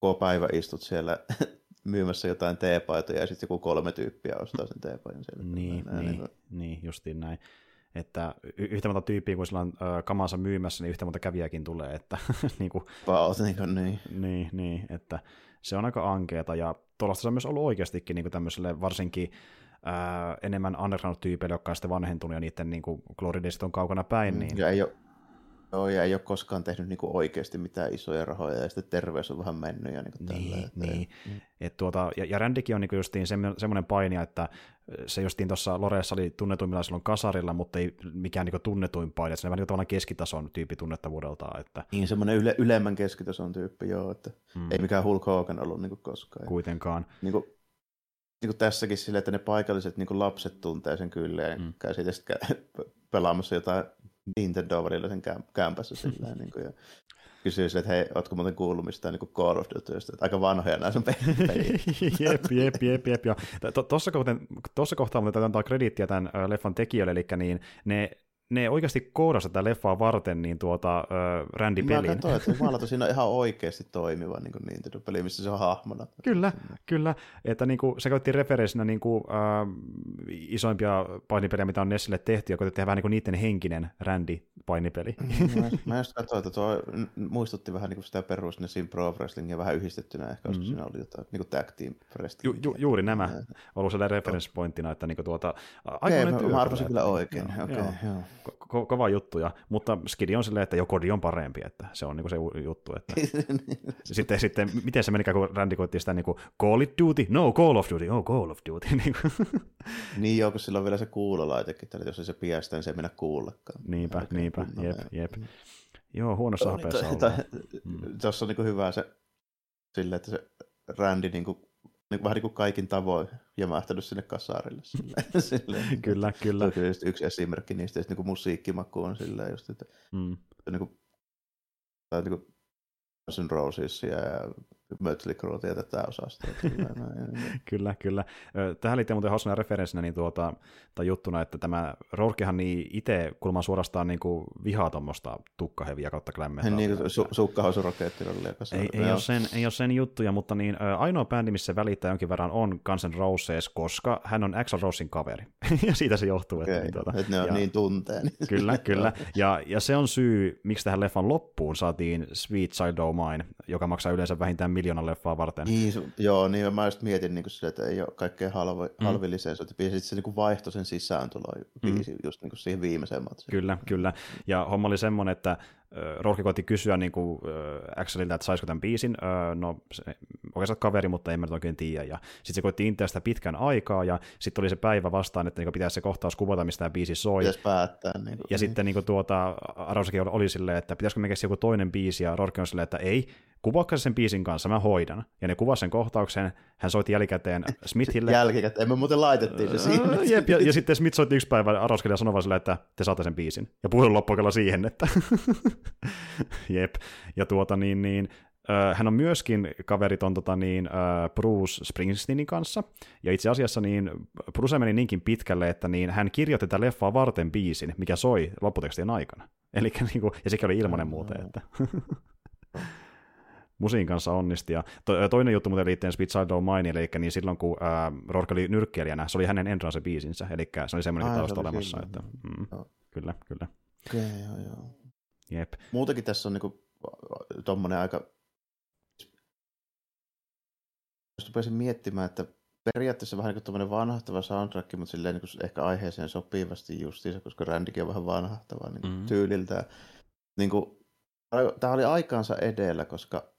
koko päivä istut siellä (laughs) myymässä jotain teepaitoja ja sitten joku kolme tyyppiä ostaa sen teepaidan siellä. Niin, näin, niin, niin, niin, justiin näin. Että yhtä monta tyyppiä kuin sillä on äh, kamansa myymässä, niin yhtä monta kävijäkin tulee. Että, (laughs) niin, kuin, Paut, niin, kuin, niin. niin, niin, että se on aika ankeeta ja tuollaista se on myös ollut oikeastikin niin kuin tämmöiselle varsinkin ää, enemmän underground-tyypeille, jotka on sitten vanhentunut ja niiden niin kuin, on kaukana päin. Mm, niin... Ja ei ole, Joo, ja ei ole koskaan tehnyt niinku oikeasti mitään isoja rahoja, ja sitten terveys on vähän mennyt. Ja niinku niin, tällä, että niin. Mm. Et tuota, ja, ja Randikin on niinku justiin semmoinen painija, että se justiin tuossa Loreessa oli tunnetuimmilla silloin kasarilla, mutta ei mikään niinku tunnetuin painija, se on vähän tavallaan keskitason tyyppi tunnettavuudeltaan. Että... Niin, semmoinen yle, ylemmän keskitason tyyppi, joo, että mm. ei mikään Hulk Hogan ollut niinku koskaan. Kuitenkaan. Niinku, niin kuin tässäkin sille, että ne paikalliset niin kuin lapset tuntee sen kyllä ja mm. käy siitä (laughs) pelaamassa jotain Nintendo välillä sen kämpässä silleen, niin kuin, ja kysyy että hei, ootko muuten kuullut mistään niin Call of Dutystä, aika vanhoja nämä sun (laughs) pelit. jep, jep, jep, jep. Tuossa kohtaa, kohtaa muuten antaa krediittiä tämän leffan tekijöille, eli niin ne ne oikeasti koodasi tätä leffaa varten niin tuota, äh, Randy-pelin. Mä katsoin, että (laughs) Jumalata, siinä on ihan oikeasti toimiva niin Nintendo-peli, missä se on hahmona. Kyllä, kyllä. Että niin kuin, se käytti referenssinä niin kuin, äh, isoimpia painipelejä, mitä on Nessille tehty, ja koitettiin vähän niin kuin niiden henkinen Randy-painipeli. Mm, mä, mä just katsoin, että tuo muistutti vähän niin kuin sitä perus Nessin Pro Wrestlingia vähän yhdistettynä, ehkä mm-hmm. siinä oli jotain niin kuin tag team wrestling. Ju, ju, juuri nämä, ollut siellä referenssipointtina, että niin kuin tuota, Okei, okay, mä, mä arvasin kyllä oikein. Joo, okay, joo. Joo. Ko- kova juttu, ja, mutta Skidi on silleen, että jo kodi on parempi, että se on niin se juttu. Että... (laughs) sitten, sitten, miten se meni, kun Randy koitti sitä niin kuin, Call it Duty? No, Call of Duty. Oh, Call of Duty. (laughs) niin, niin joo, kun sillä on vielä se kuulolaitekin, että jos ei se piästä, niin se ei mennä kuullakaan. Niinpä, Oikein niinpä, jep, jep. Joo, huonossa hapeessa ollaan. Tuossa on niin hyvä se, sille, että se Randy niin kuin niin, vähän niin kuin kaikin tavoin jämähtänyt sinne kasarille. (laughs) Silleen, silleen, kyllä, kyllä. Se on yksi esimerkki niistä, että niin musiikkimaku on silleen just, että mm. niin kuin, tai niin kuin Guns ja Mötley Crue ja tätä osastoa. kyllä, kyllä. (laughs) Tähän liittyy muuten hausana referenssinä niin tuota, tai juttuna, että tämä Rourkehan niin itse kulman suorastaan niin kuin vihaa tuommoista tukkaheviä kautta klämmetä. Niin kuin su- sukkahausurokettirollia. Ei, ei, ole sen, ei ole sen juttuja, mutta niin, ainoa bändi, missä se välittää jonkin verran on Guns N' Roses, koska hän on Axl Rosein kaveri. (laughs) ja siitä se johtuu. Okay. Että, niin, tuota, että ne on ja, niin tunteen. kyllä, (laughs) kyllä. Ja, ja se on syy, miksi tähän leffan loppuun saatiin Sweet Child O' Mine, joka maksaa yleensä vähintään miljoonan leffaa varten. Niin, joo, niin mä just mietin niin sille, että ei ole kaikkein halvi, mm. halvi lisensointi ja sitten se niin vaihtoi sen sisääntulo mm. just niin kuin siihen viimeiseen matsiin. Kyllä, kyllä. Ja homma oli semmoinen, että Rourke koitti kysyä niin kuin, äh, Axelilta, että saisiko tämän biisin. Äh, no, se, oikeastaan kaveri, mutta en mä oikein tiedä. Ja sitten se koitti intiä sitä pitkän aikaa, ja sitten tuli se päivä vastaan, että niin pitäisi se kohtaus kuvata, mistä tämä biisi soi. Pitäisi päättää. Niin kuin, ja niin. sitten niin kuin, tuota, Arausakin oli silleen, että pitäisikö me keksiä joku toinen biisi, ja Rourke on silleen, että ei, kuvaakka sen biisin kanssa, mä hoidan. Ja ne kuvasi sen kohtauksen, hän soitti jälkikäteen (laughs) Smithille. jälkikäteen, me muuten laitettiin se siinä. Jep, ja, ja sitten Smith soitti yksi päivä Arauskelle ja sanoi vaan sille, että te saatte sen biisin. Ja puhelin loppuikalla siihen, että (laughs) (laughs) Jep. Ja tuota niin, niin hän on myöskin kaveriton tota niin, Bruce Springsteenin kanssa, ja itse asiassa niin Bruce meni niinkin pitkälle, että niin hän kirjoitti tätä leffaa varten biisin, mikä soi lopputekstien aikana. (laughs) Eli, niin kuin, ja sekin oli ilmanen muuten, että (laughs) musiin kanssa onnisti. Ja to, toinen juttu muuten liittyen Spitz O' Mine, eli niin silloin kun äh, Rourke oli nyrkkeilijänä, se oli hänen entrance-biisinsä, eli se oli semmoinen tausta olemassa. Että, mm, kyllä, kyllä. Okay, joo, joo. Jep. Muutenkin tässä on niinku tuommoinen aika... Jos rupesin miettimään, että periaatteessa vähän niin kuin vanhahtava soundtrack, mutta silleen niin ehkä aiheeseen sopivasti justiinsa, koska Randikin on vähän vanhahtava niin mm-hmm. tyyliltä. Niin kuin, tämä oli aikaansa edellä, koska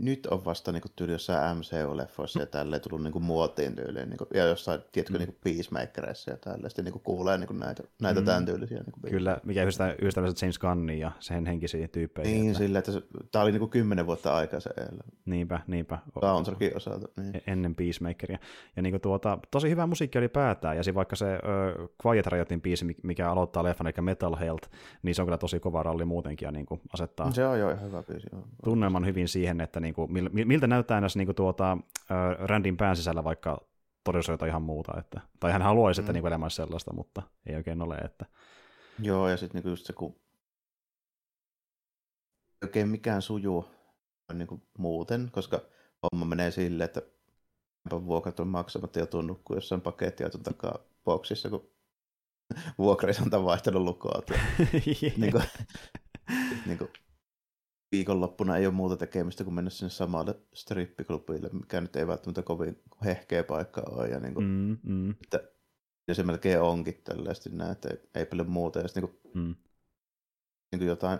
nyt on vasta niin tyyli jossain MCU-leffoissa ja tälleen tullut niin kuin muotiin tyyliin. Niin kuin, ja jossain, tiedätkö, mm. niin Peacemakerissa ja tälleen. Sitten niin kuulee niin kuin näitä, näitä mm. tämän tyylisiä. Niin kuin Kyllä, mikä yhdistää, yhdistää James Gunnin ja sen henkisiä tyyppejä. Niin, että... sillä, että se, tämä oli niin kuin kymmenen vuotta aikaisemmin. Niinpä, niinpä. Soundtrackin osalta. Niin. E- ennen Peacemakeria. Ja niin kuin tuota, tosi hyvä musiikki oli päätään. Ja siinä vaikka se uh, Quiet Riotin biisi, mikä aloittaa leffan, eli Metal Health, niin se on kyllä tosi kova ralli muutenkin ja niin kuin asettaa... Se on jo hyvä biisi. Tunnelman hyvin siihen, että niin kuin, miltä näyttää näissä niin kuin tuota, Randin pään sisällä vaikka todellisuus jotain ihan muuta. Että, tai hän haluaisi, että mm. niin elämä sellaista, mutta ei oikein ole. Että... Joo, ja sitten niin just se, kun oikein mikään sujuu niin kuin muuten, koska homma menee silleen, että vuokrat on maksamatta ja tunnukku jossain pakettiauton takaa boksissa, kun vuokraisanta on vaihtanut lukkoa. (laughs) niin kuin, niin kuin, viikonloppuna ei ole muuta tekemistä kuin mennä sinne samalle strippiklubille, mikä nyt ei välttämättä kovin hehkeä paikka ole. Ja niin kuin, mm, mm. Että, ja se melkein onkin tällaisesti näin, että ei, ei paljon muuta. Ja sitten niin kuin, mm. niin kuin jotain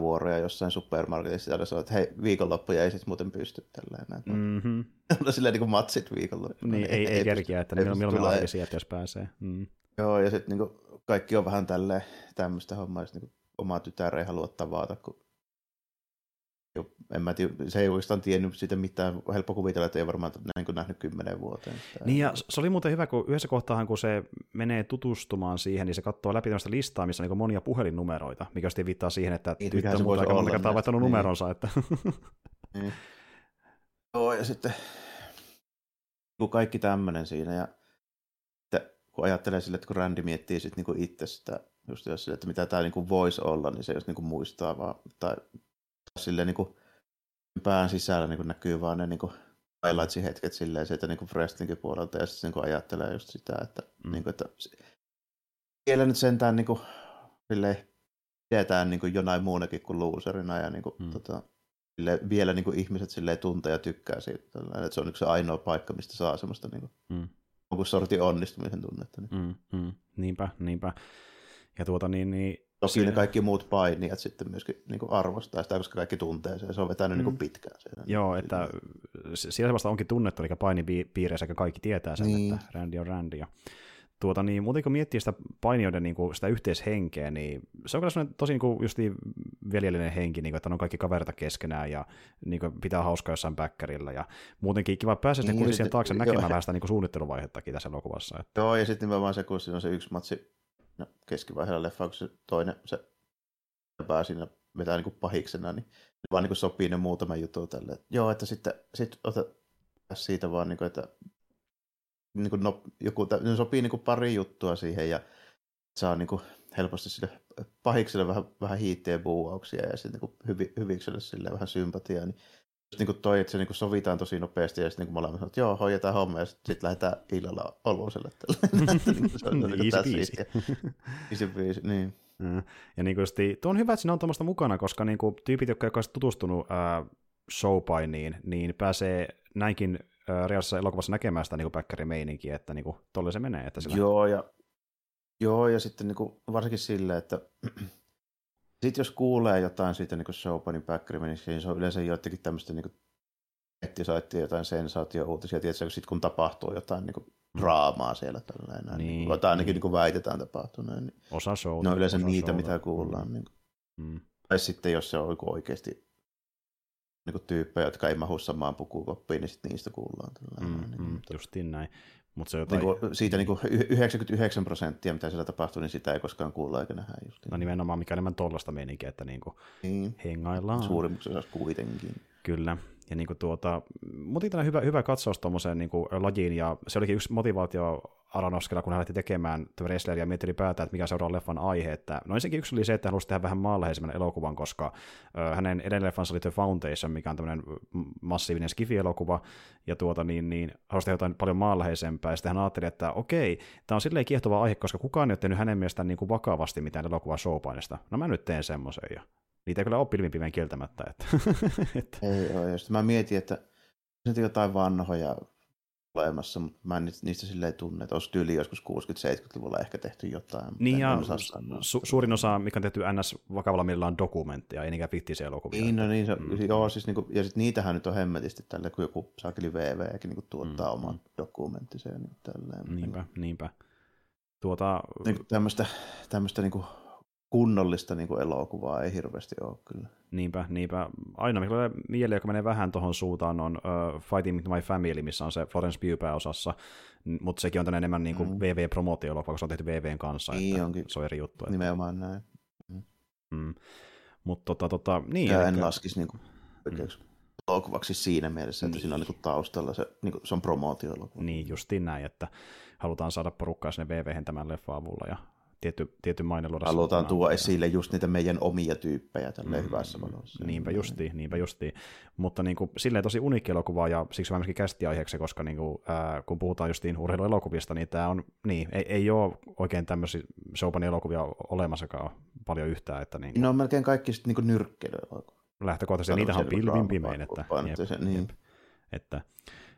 vuoroja jossain supermarketissa ja sanoo, että hei, viikonloppuja ei sitten muuten pysty tälleen. Näin. Mm-hmm. (laughs) on silleen niin kuin matsit viikonloppuna. Niin, ei, ei, ei kerkiä, että milloin, milloin aikaisin, jos pääsee. Mm. Joo, ja sitten niin kaikki on vähän tälleen tämmöistä hommaa, niin oma tytär ei halua tavata, kun en mä tiedä, se ei oikeastaan tiennyt siitä mitään. Helppo kuvitella, että ei varmaan näin kuin nähnyt kymmenen vuoteen. Niin ja se oli muuten hyvä, kun yhdessä kohtaa, kun se menee tutustumaan siihen, niin se katsoo läpi tämmöistä listaa, missä on niin monia puhelinnumeroita, mikä sitten viittaa siihen, että niin, tyttö on muuta aika monta kertaa vaihtanut niin. numeronsa. Että... (laughs) niin. Joo, ja sitten kun kaikki tämmöinen siinä, ja että kun ajattelee sille, että kun Randy miettii sit niinku itse sitä, just jos sille, että mitä tämä niinku voisi olla, niin se jos niinku muistaa vaan, tai silleen niinku pään sisällä niinku näkyy vaan ne niinku highlightsin hetket silleen sieltä niinku wrestlingin puolelta, ja sitten niinku ajattelee just sitä, että, mm. niinku, että siellä nyt sentään niinku, silleen, pidetään niinku jonain muunakin kuin loserina, ja niinku, mm. tota, sille, vielä niin kuin ihmiset silleen tuntee ja tykkää siitä. Tällainen, että se on yksi ainoa paikka, mistä saa semmoista niin kuin, mm. jonkun sortin onnistumisen tunnetta. Niin. Mm, mm. Niinpä, niinpä. Ja tuota niin, niin Toki siinä... ne kaikki muut painijat sitten myöskin niin kuin arvostaa sitä, koska kaikki tuntee sen. Se on vetänyt niin mm. niin kuin pitkään. Siellä. Joo, että siellä vasta onkin tunnettu, eli painipiireissä kaikki tietää sen, niin. että Randy on Randy. Ja tuota, niin muuten kun miettii sitä painijoiden niin kuin sitä yhteishenkeä, niin se on kyllä tosi niin kuin, just niin veljellinen henki, niin kuin, että on kaikki kaverita keskenään ja niin kuin, pitää hauskaa jossain päkkärillä. Ja muutenkin kiva päästä niin, sinne kulissien taakse näkemään vähän sitä niin kuin suunnitteluvaihettakin tässä elokuvassa. Että... Joo, ja sitten nimenomaan se, kun siinä on se yksi matsi no, keskivaiheella leffa, kun se toinen se pääsi siinä vetää niin kuin pahiksena, niin vaan niin kuin sopii ne muutama juttu tälle. Joo, että sitten sit ota siitä vaan, niin kuin, että niin kuin no, joku, ne sopii niin kuin pari juttua siihen ja saa niin kuin helposti sille pahikselle vähän, vähän hiittiä buuauksia ja sitten niin hyvi, hyvikselle sille vähän sympatiaa. Niin niin kuin toi, että se niin kuin sovitaan tosi nopeasti ja sitten niin molemmat sanoo, että joo, hoidetaan homma ja sitten sit lähdetään illalla oluiselle. (laughs) se on niin easy peasy. easy peasy, niin. Ja niin kuin tuo on hyvä, että siinä on tuommoista mukana, koska niin kuin, tyypit, jotka ovat tutustunut äh, showpainiin, niin pääsee näinkin reaalisessa elokuvassa näkemään sitä niin päkkärimeininkiä, että niin kuin, tolle se menee. Että sillä... Joo, ja, joo, ja sitten niin kuin, varsinkin silleen, että sitten jos kuulee jotain siitä niin Showpanin päkkärimeininkiä, niin se on yleensä joitakin tämmöistä niin nettisaittien jotain sensaatio-uutisia, tietysti sitten kun tapahtuu jotain niin kuin draamaa siellä tällainen, niin, niin, tai ainakin niin. niin kuin väitetään tapahtuneen. Niin osa show. Ne on yleensä niitä, showta. mitä kuullaan. Mm. Niin kuin. Mm. Tai sitten jos se on oikeasti niin tyyppejä, jotka ei mahu samaan pukukoppiin, niin sitten niistä kuullaan. Mm, niin, mm, justiin näin. Mut se jotain... niin kuin, siitä niin kuin 99 prosenttia, mitä siellä tapahtuu, niin sitä ei koskaan kuulla eikä nähdä. Justiin. No nimenomaan, mikä enemmän tollasta meininkiä, että niin kuin niin. hengaillaan. Suurimmaksi osassa kuitenkin. Kyllä. Ja niin kuin tuota, mutta hyvä, hyvä katsaus tuommoiseen niin lajiin, ja se olikin yksi motivaatio Aronofskilla, kun hän lähti tekemään wrestleria ja mietti ylipäätään, että mikä seuraa leffan aihe. Että, no ensinnäkin yksi oli se, että hän halusi tehdä vähän maanläheisemmän elokuvan, koska ö, hänen edellinen leffansa oli The Foundation, mikä on tämmöinen massiivinen skifi-elokuva, ja tuota, niin, niin, halusi tehdä jotain paljon maanläheisempää, ja sitten hän ajatteli, että okei, tämä on silleen kiehtova aihe, koska kukaan ei ole tehnyt hänen mielestään niin kuin vakavasti mitään elokuvaa showpainista. No mä nyt teen semmoisen, ja niitä ei kyllä ole pilvinpiveen kieltämättä. Että. (laughs) Ei ole, just mä mietin, että jotain vanhoja olemassa, mutta mä en niistä silleen tunne, että olisi tyyli joskus 60-70-luvulla ehkä tehty jotain. Niin ja su- suurin osa, mikä on tehty NS vakavalla millä on dokumenttia, ei niinkään fiktiisiä elokuvia. Niin, no niin, se, mm. joo, siis niinku, ja sit niitähän nyt on hemmetisti tälle, kun joku saakeli VVkin niinku tuottaa mm. oman dokumenttisen ja niin tälleen. Niinpä, niinpä. Tuota... Niin, tämmöistä, tämmöistä niinku kunnollista niin kuin elokuvaa ei hirveästi ole kyllä. Niinpä, niinpä. Aina mikä mieleen, joka menee vähän tuohon suuntaan, on uh, Fighting with My Family, missä on se Florence Pugh pääosassa, mutta sekin on enemmän niin kuin mm. VV-promootio-elokuva, koska se on tehty VVn kanssa, niin että onkin. se on eri juttu. Että... Nimenomaan näin. Mm. Mm. Mutta tota, tota, niin. Ja en laskisi niin kuin, mm. elokuvaksi siinä mielessä, että niin. siinä on niin kuin taustalla se, niin kuin, se on promootio-elokuva. Niin, justiin näin, että halutaan saada porukkaa sinne VV tämän leffa avulla ja tietty, tietty maine luoda. Halutaan tuoda esille just niitä meidän omia tyyppejä tälle mm, hyvässä valossa. Niinpä justiin, niinpä justiin. Mutta niin kuin, silleen tosi uniikki elokuva ja siksi mä myöskin kästi aiheeksi, koska niin kuin, ää, kun puhutaan justiin urheiluelokuvista, niin tämä on, niin, ei, ei ole oikein tämmöisiä Showpanin elokuvia olemassakaan paljon yhtään. Että niin kuin... No on melkein kaikki sitten niin nyrkkeilyelokuvia. Lähtökohtaisesti, niitähän on pilvin pimein. Että, jep, niin. jep, että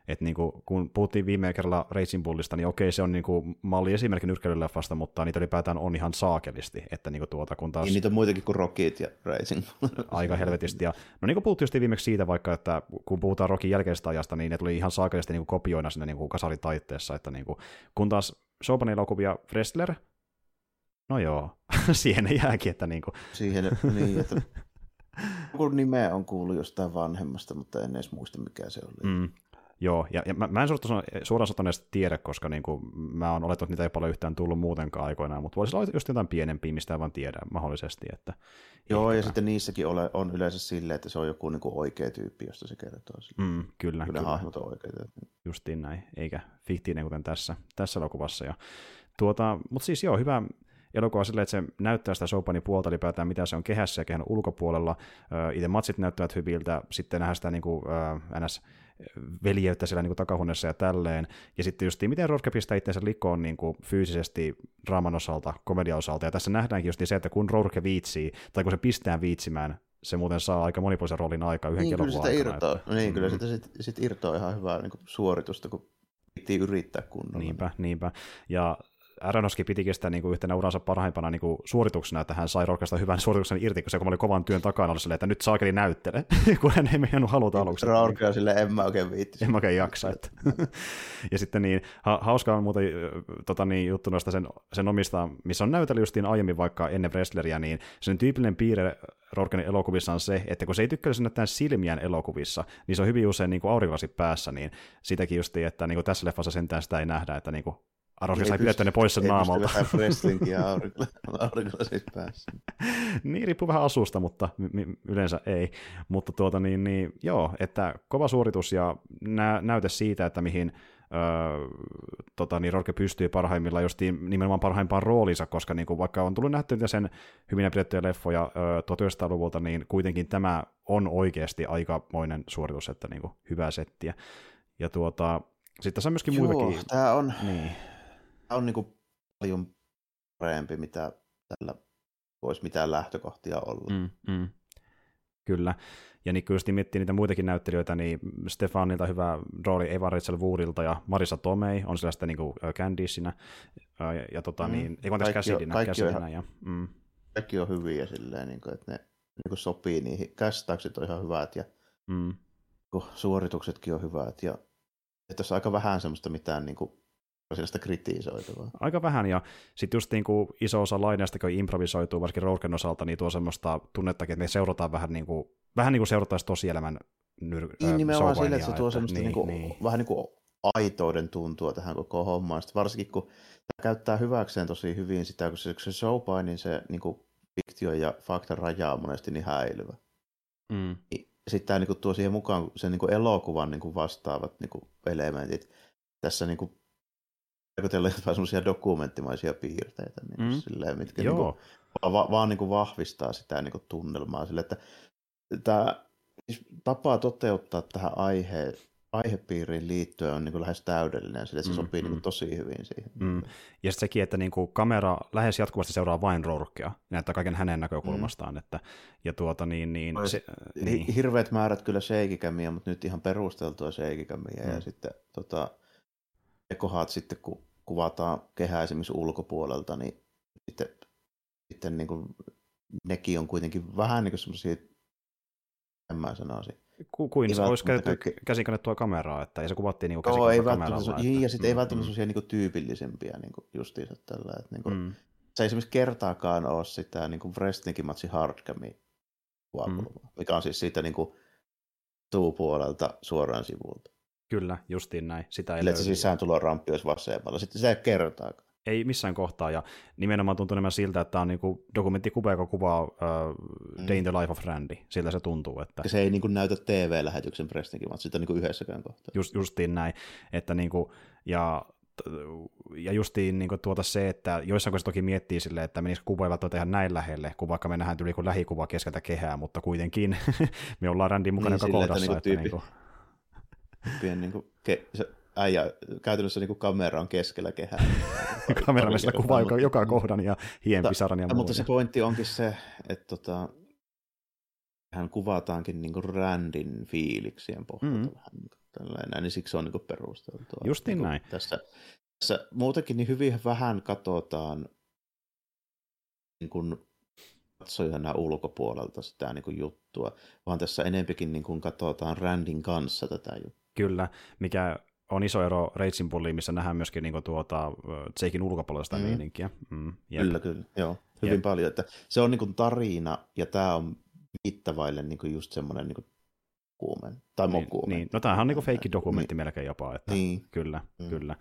että niinku, kun puhuttiin viime kerralla Racing Bullista, niin okei, se on niinku malli esimerkki nyrkkeilyleffasta, mutta niitä ylipäätään on ihan saakelisti. Että niinku tuota, kun taas... Niin niitä on muitakin kuin Rockit ja Racing Aika helvetisti. Ja, no niin kuin puhuttiin viimeksi siitä vaikka, että kun puhutaan Rockin jälkeisestä ajasta, niin ne tuli ihan saakelisti niinku kopioina sinne niinku kasalitaitteessa. Että niinku, kun taas Chopinin elokuvia Wrestler, no joo, (laughs) siihen jääkin, että niinku... Siihen, niin, että kun nimeä on kuullut jostain vanhemmasta, mutta en edes muista mikä se oli. Mm. Joo, ja, ja mä, mä en suoraan sanoneesti tiedä, koska niin kuin, mä oon olettanut, että niitä ei paljon yhtään tullut muutenkaan aikoinaan, mutta voisi olla just jotain pienempiä, mistä vaan tiedä mahdollisesti. Että Joo, ja sitten niissäkin ole, on yleensä silleen, että se on joku niin kuin oikea tyyppi, josta se kertoo. Mm, kyllä. Kyllä, hahmot on oikeita. Justiin näin, eikä fiktiinen kuten tässä, tässä elokuvassa. Ja Tuota, mutta siis joo, hyvä elokuva silleen, että se näyttää sitä Sopanin puolta ylipäätään, mitä se on kehässä ja kehän ulkopuolella. Itse matsit näyttävät hyviltä, sitten nähdään sitä niin kuin, äh, ns veljeyttä siellä niin kuin takahuoneessa ja tälleen. Ja sitten just miten Rodke pistää itsensä likoon niin kuin fyysisesti draaman osalta, komedian osalta. Ja tässä nähdäänkin just se, että kun Rodke viitsii, tai kun se pistää viitsimään, se muuten saa aika monipuolisen roolin aika yhden niin, kyllä sitä aikana. Irtoa. Että... Niin, kyllä mm-hmm. sitä sit, sit irtoa ihan hyvää niin kuin suoritusta, kun piti yrittää kunnolla. Niinpä, niinpä. Ja Aronofsky pitikin sitä niin kuin yhtenä uransa parhaimpana niin kuin suorituksena, että hän sai Rorkasta hyvän suorituksen irti, kun se kun oli kovan työn takana, oli silleen, että nyt saakeli näyttele, (laughs) kun hän ei mennyt haluta aluksi. Rorke on silleen, en mä oikein viittisi. En mä oikein jaksa. Että. (laughs) ja sitten niin, ha- hauska on muuten tota, niin, juttu noista sen, sen omista, missä on näytellyt justiin aiemmin vaikka ennen wrestleriä, niin sen tyypillinen piirre Rorken elokuvissa on se, että kun se ei tykkää näyttää silmiään elokuvissa, niin se on hyvin usein niin aurinkolasit päässä, niin sitäkin justiin, että niin kuin tässä leffassa sentään sitä ei nähdä, että niin kuin Aroski sai pidettyä ne pois sen naamalta. Ei wrestlingia (laughs) aurinkolla siis päässä. niin, riippuu vähän asusta, mutta yleensä ei. Mutta tuota niin, niin joo, että kova suoritus ja nä- näyte siitä, että mihin öö, tota, niin Rorke pystyy parhaimmillaan just nimenomaan parhaimpaan roolinsa, koska niin kuin vaikka on tullut nähty sen hyvin pidettyjä leffoja öö, 1900-luvulta, niin kuitenkin tämä on oikeasti aikamoinen suoritus, että niin kuin hyvää settiä. Ja tuota, sitten tässä on myöskin Joo, muitakin. tämä on, niin on niin kuin paljon parempi, mitä tällä voisi mitään lähtökohtia olla. Mm, mm. Kyllä. Ja niin kyllä miettii niitä muitakin näyttelijöitä, niin Stefanilta hyvä rooli Eva Rachel Woorilta ja Marisa Tomei on sellaista niin kuin Candiceinä. Ja, ja tota, mm. niin, ei tässä Cassidinä. Kaikki, on ihan, ja, mm. kaikki on hyviä silleen, niin kuin, että ne niin kuin sopii niihin. Käsittääkset on ihan hyvät ja mm. suorituksetkin on hyvät. Ja että tässä on aika vähän semmoista mitään niin kuin sellaista kritisoitavaa. Aika vähän, ja sitten just niin kuin iso osa laineista, kun improvisoituu, varsinkin Rourken osalta, niin tuo semmoista tunnettakin, että me seurataan vähän niin kuin, vähän niin kuin seurattaisiin tosielämän nyr- Niin nimenomaan sille, että se tuo semmoista niin, niin kuin, niin. vähän niin kuin aitouden tuntua tähän koko hommaan. Sitten varsinkin kun tämä käyttää hyväkseen tosi hyvin sitä, kun se, kun se showpain, niin se niin kuin fiktio ja fakta rajaa on monesti niin häilyvä. Mm. Sitten tämä niin kuin, tuo siihen mukaan sen niin kuin elokuvan niin kuin vastaavat niin kuin elementit. Tässä niin kuin, vaikutella jotain semmoisia dokumenttimaisia piirteitä, niin mm. silleen, mitkä niin kuin, va- vaan niin kuin vahvistaa sitä niin kuin tunnelmaa. Sille, että tämä siis tapa toteuttaa tähän aihe, aihepiiriin liittyen on niin kuin lähes täydellinen, sillä se mm, sopii mm. niin kuin tosi hyvin siihen. Mm. Ja sitten sekin, että niin kuin kamera lähes jatkuvasti seuraa vain Rorkea, näyttää kaiken hänen näkökulmastaan. Mm. Että, ja tuota niin, niin, se, niin. Hirveät määrät kyllä sheikikämiä, mutta nyt ihan perusteltua sheikikämiä. Mm. Ja sitten tota, ne kohdat sitten, kun kuvataan kehää esimerkiksi ulkopuolelta, niin sitten, sitten niin kuin, nekin on kuitenkin vähän niin kuin semmoisia, en mä sanoisin. Ku, kuin se olisi käytetty kaikki... käsikannettua kameraa, että ei se kuvattiin niin Joo, ei kameralla. Että... Niin, ja sitten mm, ei välttämättä mm. sellaisia niin tyypillisempiä niin kuin justiinsa tällä. Että, niin kuin, mm. Se ei esimerkiksi kertaakaan ole sitä niin kuin wrestlingin matsi hardcami mm. mikä on siis siitä niin kuin, tuupuolelta suoraan sivulta. Kyllä, justiin näin. Sitä ei Eli että se sisääntuloramppi olisi vasemmalla. Sitten se ei kertaakaan. Ei missään kohtaa, ja nimenomaan tuntuu enemmän siltä, että tämä on niinku dokumenttikuva, joka kuvaa uh, Day in the Life of Randy. Siltä se tuntuu. Että... Se ei niinku näytä TV-lähetyksen prestinkin, vaan sitä niinku yhdessäkään kohtaa. Just, justiin näin. Että niinku, ja ja justiin niin tuota se, että joissain kohdissa toki miettii sille, että menisikö kuva ei välttämättä ihan näin lähelle, kun vaikka me nähdään tyyli kuin lähikuva keskeltä kehää, mutta kuitenkin (laughs) me ollaan Randin mukana niin, joka kohdassa. Että, että niin kuin tyyppi, Pien, niin kuin, ke, se äijä käytännössä niin kuin kamera on keskellä kehää. (laughs) Kameramies kuvaa joka, joka kohdan ja hienpisaran ja muun. Mutta se pointti onkin se, että tota, hän kuvataankin niin kuin Randin fiiliksien pohjalta mm. vähän niin tällainen, niin siksi se on niin perusteltua. Justiin niin näin. Tässä, tässä muutenkin niin hyvin vähän katsotaan niin kuin katsojana ulkopuolelta sitä niin kuin juttua, vaan tässä enempikin niin kuin katsotaan Randin kanssa tätä juttua. Kyllä, mikä on iso ero Raging Bulliin, missä nähdään myöskin niin kuin, tuota, Jakein ulkopuolella sitä mm. meininkiä. Mm, kyllä, kyllä, joo, hyvin jep. paljon. Että se on niin kuin tarina, ja tämä on viittavaille niin kuin just semmoinen niin kuumen, tai niin, niin. No tämähän on niin feikki dokumentti niin. melkein jopa, että niin. kyllä, mm. kyllä.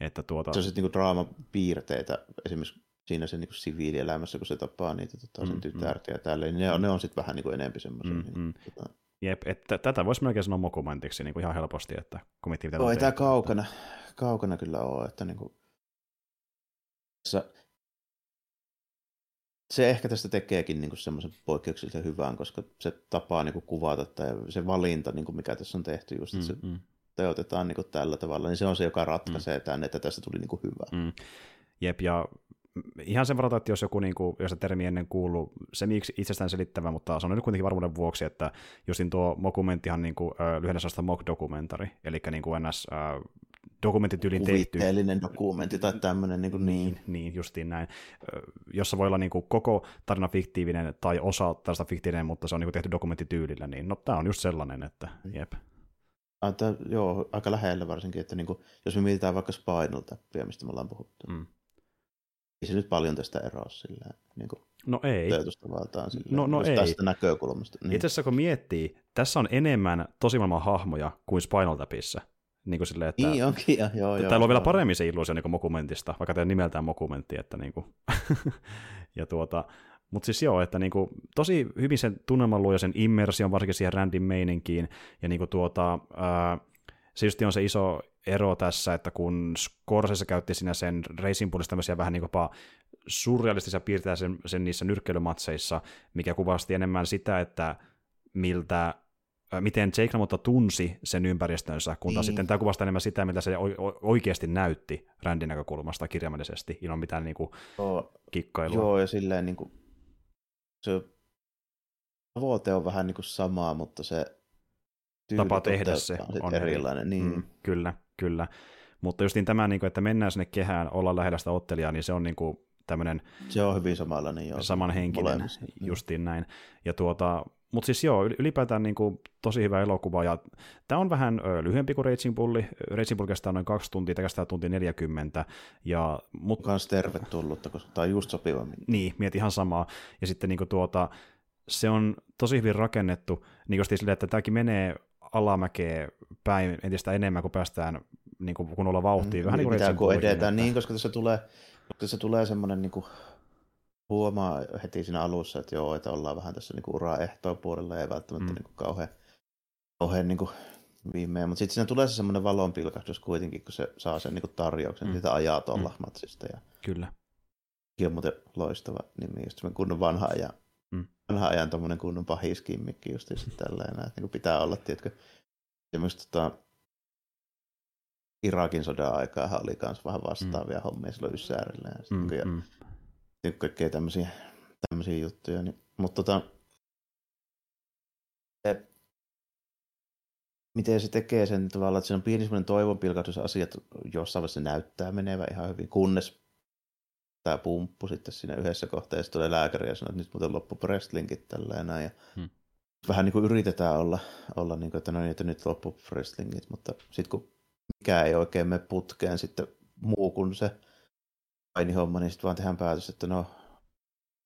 Että tuota... Se on sitten niin draamapiirteitä, esimerkiksi siinä se niin siviilielämässä, kun se tapaa niitä tota, sen mm, tytärtä mm. ja tälleen, niin ne on, ne on sitten vähän niin kuin enempi semmoisia. Mm, niin, mm. Tota, Jep, että tätä voisi melkein sanoa mokumentiksi niin kuin ihan helposti, että kun miettii, mitä tämä kaukana, kaukana kyllä ole, että niin kuin, se ehkä tästä tekeekin niin semmoisen poikkeuksellisen hyvän, koska se tapaa niin kuin kuvata tai se valinta, niin kuin mikä tässä on tehty just, että mm, se mm. teotetaan niin kuin tällä tavalla, niin se on se, joka ratkaisee mm. tämän, että tästä tuli niin kuin hyvä. Mm. Jep, ja ihan sen varata, että jos joku, niin kuin, jos se termi ennen kuuluu, se miksi itsestään selittävä, mutta se on nyt kuitenkin varmuuden vuoksi, että justin tuo mokumenttihan niin kuin, lyhennä mock-dokumentari, eli niin kuin ns. Äh, dokumenttityylin tehty. Dokumentti tai tämmöinen niin, kuin niin. Niin, justiin näin. Jossa voi olla niin kuin koko tarina fiktiivinen tai osa tästä fiktiivinen, mutta se on niin kuin tehty dokumenttityylillä, niin no tämä on just sellainen, että mm. jep. Että, joo, aika lähellä varsinkin, että niin kuin, jos me mietitään vaikka Spinal Tappia, mistä me ollaan puhuttu, mm ei se nyt paljon tästä eroa sillä niin kuin no ei. valtaan sillä, no, no ei. tästä näkökulmasta. Niin. Itse asiassa kun miettii, tässä on enemmän tosimaailman hahmoja kuin Spinal Tapissa. Niin kuin silleen, että niin onkin, ja, joo, Täällä joo, on vielä paremmin se illuusio niin Mokumentista, vaikka teidän nimeltään Mokumentti. Että niin kuin, (laughs) ja tuota, mutta siis joo, että niinku, tosi hyvin sen tunnelman luo ja sen immersion varsinkin siihen Randin meininkiin. Ja niinku tuota, ää, se just on se iso ero tässä, että kun Scorsese käytti siinä sen Racing Bullista tämmöisiä vähän niin kuin surrealistisia piirteitä sen, sen niissä nyrkkeilymatseissa, mikä kuvasti enemmän sitä, että miltä miten Jake LaMotta tunsi sen ympäristönsä, kun taas niin. sitten tämä kuvastaa enemmän sitä, mitä se oikeasti näytti Randin näkökulmasta kirjaimellisesti, ilman mitään niin kuin, joo, kikkailua. Joo, ja silleen niin kuin, se tavoite on vähän niin kuin samaa, mutta se tapa tehdä se on erilainen. Niin. Mm, kyllä, kyllä. Mutta just niin tämä, niin kuin, että mennään sinne kehään, olla lähellä sitä ottelijaa, niin se on niin kuin tämmöinen... Se on hyvin samanlainen, joo. Samanhenkinen, mm. justiin näin. Ja tuota, mutta siis joo, ylipäätään niin kuin, tosi hyvä elokuva, ja tämä on vähän ö, lyhyempi kuin Raging Bull. Raging Bull kestää noin kaksi tuntia, tämä kestää tunti 40. Ja, mut... Kans tervetullutta, koska tämä on just sopiva. Niin, mieti ihan samaa. Ja sitten niin kuin, tuota, se on tosi hyvin rakennettu, niin kuin silleen, että tämäkin menee alamäkeä päin entistä enemmän, kun päästään niin kuin, kun ollaan vauhtia. Mm, vähän niin kuin pitää, kun edetään, niin, koska tässä tulee, tässä tulee semmoinen niin kuin, huomaa heti siinä alussa, että joo, että ollaan vähän tässä niin uraa ehtoa puolella ja välttämättä mm. niin kuin, kauhean, kauhean niin kuin, viimein, mutta sitten siinä tulee se semmoinen valonpilkahdus kuitenkin, kun se saa sen niin kuin, tarjouksen mm. siitä ajaa tuolla mm. matsista. Ja... Kyllä. on muuten loistava nimi, just kunnon vanha ajan vanhan ajan tuommoinen kunnon pahiskimmikki just tällainen, että niin pitää olla, tiedätkö, semmoista tota, Irakin sodan aikaa oli myös vähän vastaavia mm. hommia silloin Ysäärillä ja, mm, ja mm. kaikkea tämmöisiä, tämmöisiä juttuja. Niin, mutta tota, se, miten se tekee sen tavalla, että se on pieni semmoinen toivonpilkahdus asiat jossain vaiheessa näyttää menevä ihan hyvin, kunnes tämä pumppu sitten siinä yhdessä kohtaa, ja sitten tulee lääkäri ja sanoo, että nyt muuten loppu wrestlingit tällä ja näin. Ja hmm. Vähän niin kuin yritetään olla, olla niin kuin, että no niin, että nyt loppu wrestlingit, mutta sitten kun mikä ei oikein mene putkeen sitten muu kuin se homma, niin sitten vaan tehdään päätös, että no,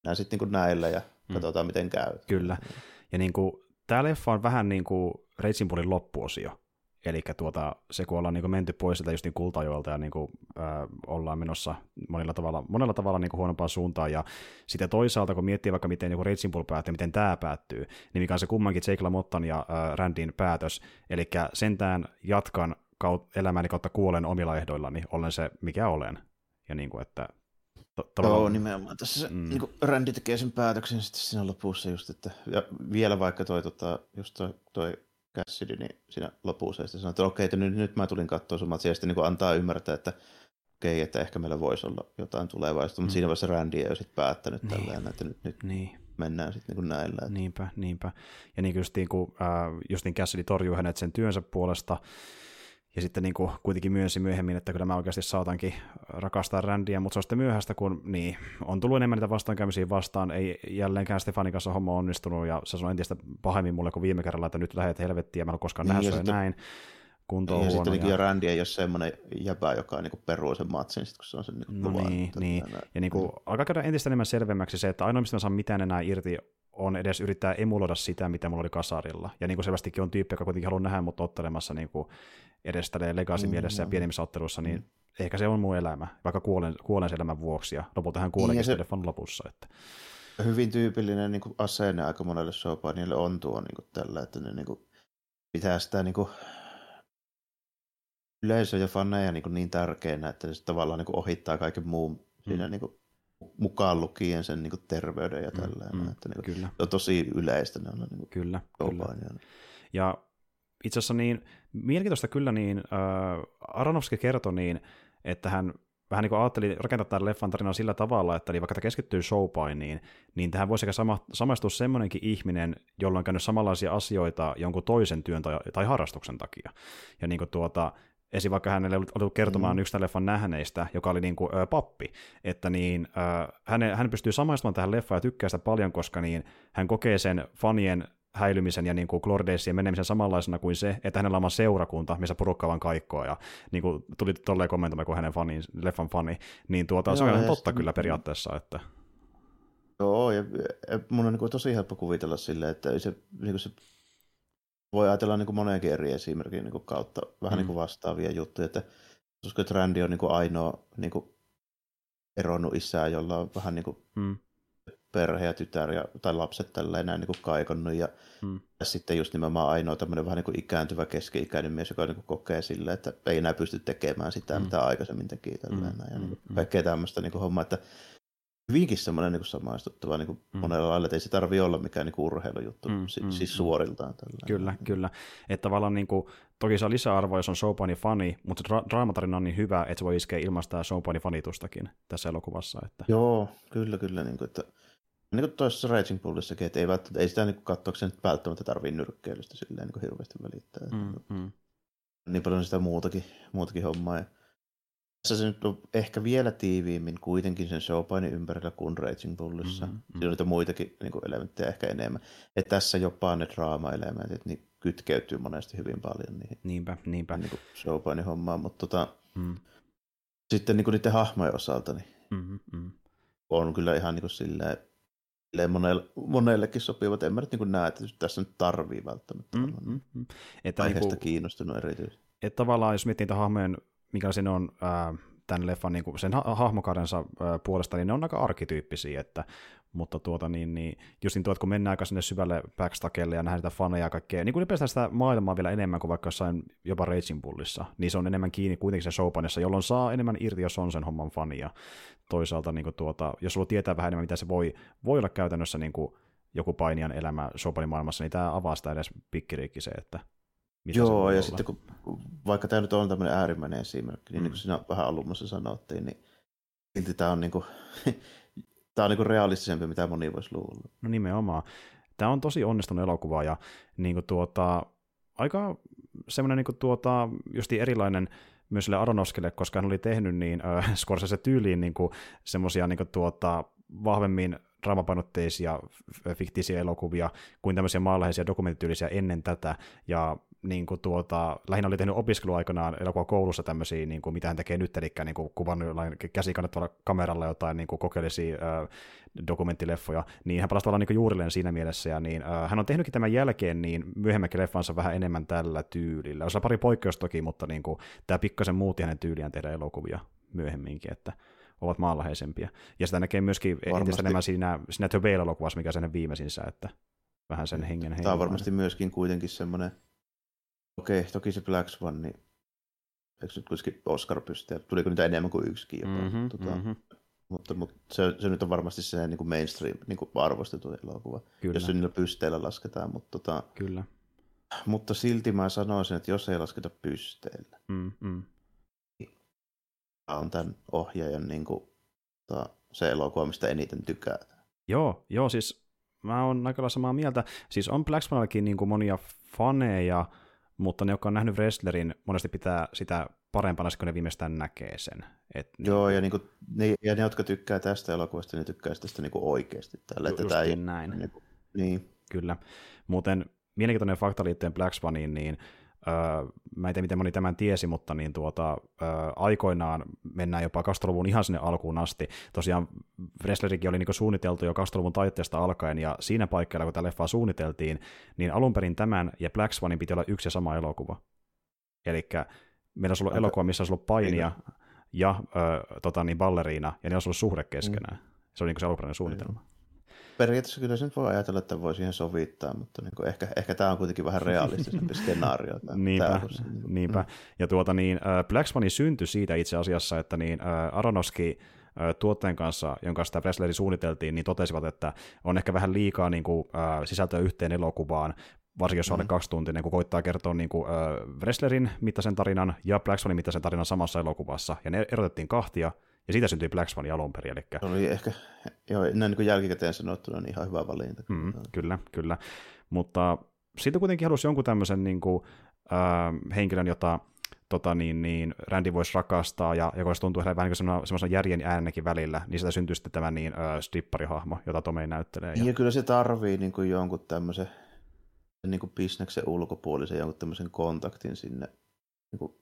näin sitten niin näillä ja hmm. katsotaan miten käy. Kyllä. Ja niin kuin, tämä leffa on vähän niin kuin Bullin loppuosio. Eli tuota, se, kun ollaan niin menty pois sieltä justin kultajoilta ja niin kuin, äh, ollaan menossa monella tavalla, monella tavalla niin huonompaan suuntaan, ja sitten toisaalta, kun miettii vaikka miten niin Raging Bull päättyy, miten tämä päättyy, niin mikä on se kummankin Jake LaMottan ja äh, Randin päätös, eli sentään jatkan kaut- elämäni kautta kuolen omilla ehdoillani, olen se, mikä olen. Ja niin kuin, että to- tavallaan... Joo, nimenomaan. Tässä mm. niin kuin Randy tekee sen päätöksen sitten siinä lopussa just, että ja vielä vaikka toi, tota, just toi, toi Cassidy niin siinä lopussa ja sitten sanoi, että okei, että nyt, nyt mä tulin katsoa sun matsia, ja sitten niin antaa ymmärtää, että okei, että ehkä meillä voisi olla jotain tulevaisuutta, mutta mm. siinä vaiheessa Randy ei ole sitten päättänyt niin. tällä että nyt, nyt niin. mennään sitten niin näillä. Että... Niinpä, niinpä. Ja niin justiin, kun äh, justiin Cassidy torjuu hänet sen työnsä puolesta, ja sitten niin kuin kuitenkin myönsi myöhemmin, että kyllä mä oikeasti saatankin rakastaa Randia, mutta se on sitten myöhäistä, kun niin, on tullut enemmän niitä vastaankäymisiä vastaan, ei jälleenkään Stefanin kanssa homma onnistunut, ja se on entistä pahemmin mulle kuin viime kerralla, että nyt lähdet helvettiin, ja mä en ole koskaan niin, nähnyt näin. Kunto on ja huono. Sitten ja... Randy ei ole semmoinen jäpä, joka niin peruu sen matsin, sit, kun se on sen niin no niin, niin. Ja niin kuin, alkaa käydä entistä enemmän selvemmäksi se, että ainoa mistä mä saan mitään enää irti on edes yrittää emuloida sitä, mitä mulla oli kasarilla. Ja niin kuin selvästikin on tyyppi, joka kuitenkin haluaa nähdä mut ottelemassa niin kuin edes tälleen legacy mielessä mm, ja pienemmissä otteluissa, niin mm. Ehkä se on mun elämä, vaikka kuolen, kuolen sen elämän vuoksi, ja lopulta hän kuoleekin niin se... lopussa. Että. Hyvin tyypillinen niin kuin asenne aika monelle showpainille on tuo niin kuin tällä, että ne niin kuin, pitää sitä niin kuin, yleisö ja faneja niin, niin tärkeänä, että se tavallaan niin kuin ohittaa kaiken muun siinä niin kuin, mukaan lukien sen niin kuin, terveyden ja tällä. Mm, että, niin kuin, kyllä. on tosi yleistä ne on niin kuin, kyllä, kyllä. Ja itse asiassa niin mielenkiintoista kyllä, niin äh, Aronofsky kertoi niin, että hän vähän niin kuin ajatteli rakentaa tämän leffan tarinaa sillä tavalla, että niin vaikka tämä keskittyy showpainiin, niin tähän voisi sama, samaistua semmoinenkin ihminen, jolla on käynyt samanlaisia asioita jonkun toisen työn tai, tai harrastuksen takia. Ja niin kuin tuota, esim. vaikka hänelle oli kertomaan mm. yksi tämän leffan nähneistä, joka oli niin kuin, ö, pappi, että niin, ö, hän, hän pystyy samaistumaan tähän leffaan ja tykkää sitä paljon, koska niin, hän kokee sen fanien häilymisen ja niin kuin Glordeissien menemisen samanlaisena kuin se, että hänellä on seurakunta, missä porukka vaan kaikkoa, ja niin kuin tuli tolleen kommentoimaan kuin hänen fani, leffan fani, niin tuota, Joo, se on ihan totta kyllä periaatteessa, että... Joo, ja mun on niin kuin tosi helppo kuvitella silleen, että se, niin kuin se voi ajatella niin kuin monenkin eri esimerkin niin kuin kautta vähän mm. niin kuin vastaavia juttuja, että että Randy on niin kuin ainoa niin kuin eronnut isää, jolla on vähän niin kuin mm perhe ja tytär ja, tai lapset tällä enää niin kuin kaikonnut. Ja, hmm. ja sitten just nimenomaan ainoa tämmöinen vähän niin kuin ikääntyvä keski-ikäinen mies, joka niin kuin kokee sille, että ei enää pysty tekemään sitä, hmm. mitä aikaisemmin teki. Tällä hmm. Ja niin kuin kaikkea tämmöistä niin kuin hommaa, että hyvinkin semmoinen niin samaistuttava niin kuin mm. monella lailla, että ei se tarvitse olla mikään niin kuin urheilujuttu, mm, siis, mm, siis suoriltaan. Tällä. Kyllä, kyllä. Että tavallaan niin kuin, toki saa lisäarvoa, jos on Showpani fani, mutta se dra- draamatarina on niin hyvä, että se voi iskeä ilmaista Showpani fanitustakin tässä elokuvassa. Että... Joo, kyllä, kyllä. Niin kuin, että niin kuin tuossa Raging Bullissakin, että ei, välttämättä, ei sitä niin katsoakseen välttämättä tarvii nyrkkeilystä silleen niin hirveästi välittää. Mm, mm. Niin paljon sitä muutakin, muutakin hommaa. Ja tässä se nyt on ehkä vielä tiiviimmin kuitenkin sen showpainin ympärillä kuin Raging Bullissa. Mm, mm. Siinä on niitä muitakin niin kuin elementtejä ehkä enemmän. Että tässä jopa ne draama-elementit niin kytkeytyy monesti hyvin paljon niihin. Niinpä, niinpä. Niin showpainin hommaan, mutta tota, mm. sitten niin kuin niiden hahmojen osalta niin mm, mm. on kyllä ihan niin kuin silleen, monelle, monellekin sopivat. En mä nyt niin näe, että tässä nyt tarvii välttämättä mm, mm, mm. Että aiheesta niin kuin, kiinnostunut erityisesti. Että tavallaan jos miettii niitä hahmojen, mikä siinä on ää, tämän leffan niin kuin sen ha- hahmokaudensa ää, puolesta, niin ne on aika arkityyppisiä, että mutta tuota, niin, niin, just niin tuo, että kun mennään aika sinne syvälle backstakelle ja nähdään sitä faneja ja kaikkea, niin kun ylipäätään sitä maailmaa vielä enemmän kuin vaikka jossain jopa Raging Bullissa, niin se on enemmän kiinni kuitenkin se showpanissa, jolloin saa enemmän irti, jos on sen homman fania. Toisaalta, niin kuin tuota, jos sulla tietää vähän enemmän, mitä se voi, voi olla käytännössä niin kuin joku painijan elämä showpanin maailmassa, niin tämä avaa sitä edes pikkiriikki se, että mitä Joo, ja olla. sitten kun, vaikka tämä nyt on tämmöinen äärimmäinen esimerkki, niin, mm. niin kuin sinä vähän alumassa sanottiin, niin silti tämä on niin kuin, (laughs) tämä on niin realistisempi, mitä moni voisi luulla. No nimenomaan. Tämä on tosi onnistunut elokuva ja niin kuin tuota, aika semmoinen niin tuota, justi erilainen myös sille Aronofskille, koska hän oli tehnyt niin äh, (laughs) Scorsese tyyliin niin semmoisia niin tuota, vahvemmin draamapainotteisia fiktiisiä elokuvia kuin tämmöisiä maanläheisiä dokumenttityylisiä ennen tätä, ja niin kuin tuota, lähinnä oli tehnyt opiskeluaikanaan koulussa tämmöisiä, niin kuin mitä hän tekee nyt, eli niin kuin kuvannut jollain käsikannettavalla kameralla jotain niin kuin kokeellisia äh, dokumenttileffoja, niin hän palasi tavallaan niin juurilleen siinä mielessä, ja niin, äh, hän on tehnytkin tämän jälkeen niin myöhemmäkin leffansa vähän enemmän tällä tyylillä. Osa pari poikkeusta toki, mutta niin kuin, tämä pikkasen muutti hänen tyyliään tehdä elokuvia myöhemminkin, että ovat maanläheisempiä. Ja sitä näkee myöskin varmasti. entistä enemmän siinä, siinä The elokuvassa mikä sen viimeisinssä, että vähän sen hengen Tämä on varmasti myöskin kuitenkin semmoinen Okei, toki se Black Swan, niin eikö nyt kuitenkin Oscar pystyä? Tuliko niitä enemmän kuin yksikin jopa? Mm-hmm, tota, mm-hmm. Mutta, mutta se, se, nyt on varmasti se niin kuin mainstream niin kuin arvostettu elokuva, Kyllä. jos se niillä pysteillä lasketaan. Mutta, tota, Kyllä. mutta silti mä sanoisin, että jos ei lasketa pysteillä, mm-hmm. on tämän ohjaajan niin kuin, tota, se elokuva, mistä eniten tykätään. Joo, joo, siis mä oon aika samaa mieltä. Siis on Black Swanillakin niin kuin monia faneja, mutta ne, jotka on nähnyt wrestlerin, monesti pitää sitä parempana, kun ne viimeistään näkee sen. Et, Joo, ja, niin kuin, ne, ja ne, jotka tykkää tästä elokuvasta, ne tykkää tästä niin kuin oikeasti. Tällä, että tämä ei, näin. Niin, kuin, niin. Kyllä. Muuten mielenkiintoinen fakta liittyen Black Swaniin, niin mä en tiedä, miten moni tämän tiesi, mutta niin tuota, aikoinaan mennään jopa 20 ihan sinne alkuun asti. Tosiaan Wrestlerikin oli niin suunniteltu jo 20 taitteesta alkaen, ja siinä paikalla, kun tämä leffa suunniteltiin, niin alun perin tämän ja Black Swanin piti olla yksi ja sama elokuva. Eli meillä olisi ollut okay. elokuva, missä olisi ollut painia ja ö, tota, niin balleriina, ja ne olisi ollut suhde keskenään. Mm. Se oli niin se alkuperäinen suunnitelma. Mm periaatteessa kyllä sen voi ajatella, että voi siihen sovittaa, mutta niin kuin ehkä, ehkä tämä on kuitenkin vähän realistisempi (laughs) skenaario. Tämä, niinpä, tämä niinpä. Mm. Ja tuota niin, Black Swanin syntyi siitä itse asiassa, että niin Aronofsky tuotteen kanssa, jonka sitä Wrestleri suunniteltiin, niin totesivat, että on ehkä vähän liikaa niin kuin, sisältöä yhteen elokuvaan, varsinkin jos on mm. alle kaksi tuntia, kun koittaa kertoa niin kuin, äh, Wrestlerin mittaisen tarinan ja Black Swanin mittaisen tarinan samassa elokuvassa, ja ne erotettiin kahtia, ja siitä syntyi Black Swan alun perin. Eli... Se oli ehkä, joo, näin niin kuin jälkikäteen sanottuna, niin ihan hyvä valinta. Mm, kyllä, kyllä. Mutta siitä kuitenkin halusi jonkun tämmöisen niin kuin, äh, henkilön, jota tota, niin, niin, Randy voisi rakastaa, ja joka se tuntuu vähän niin semmoisen järjen äänenkin välillä, niin sitä syntyy sitten tämä niin, äh, stripparihahmo, jota Tomei näyttelee. Ja... ja kyllä se tarvii niin kuin jonkun tämmöisen niin kuin bisneksen ulkopuolisen jonkun tämmöisen kontaktin sinne. Niin kuin,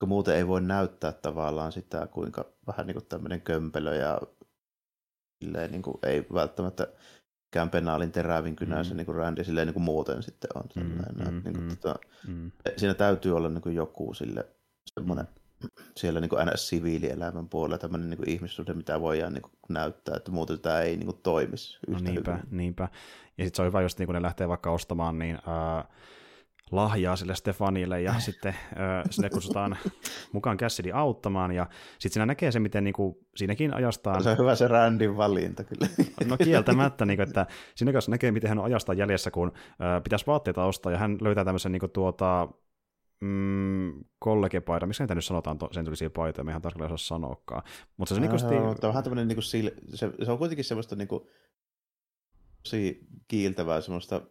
kun muuten ei voi näyttää tavallaan sitä, kuinka vähän niin kuin tämmöinen kömpelö ja silleen, niin kuin, ei välttämättä mikään penaalin terävin kynässä mm. niin kuin Randy silleen niin kuin muuten sitten on. Mm, mm, niin kuin, mm, tota, mm. Siinä täytyy olla niin kuin joku sille semmoinen siellä niin kuin NS-siviilielämän puolella tämmöinen niin ihmissuhde, mitä voidaan niin kuin näyttää, että muuten tämä ei niin kuin toimisi yhtä no niinpä, hyvin. niinpä. Ja sitten se on hyvä, jos niin kun ne lähtee vaikka ostamaan niin, äh, lahjaa sille Stefanille ja sitten äh, sinne kutsutaan mukaan Cassidy auttamaan ja sitten siinä näkee se, miten niin kuin, siinäkin ajastaan... Se on hyvä se Randin valinta kyllä. No kieltämättä, niin kuin, että siinä kanssa näkee, miten hän on ajastaan jäljessä, kun äh, pitäisi vaatteita ostaa ja hän löytää tämmöisen niin kuin, tuota, mm, kollegepaita, miksi nyt sanotaan to, sen tulisi paita, me ihan tarkalleen osaa sanoakaan. Mutta se, se, niin on vähän tämmöinen niin kuin, se, se, on kuitenkin semmoista niin kuin, tosi kiiltävää semmoista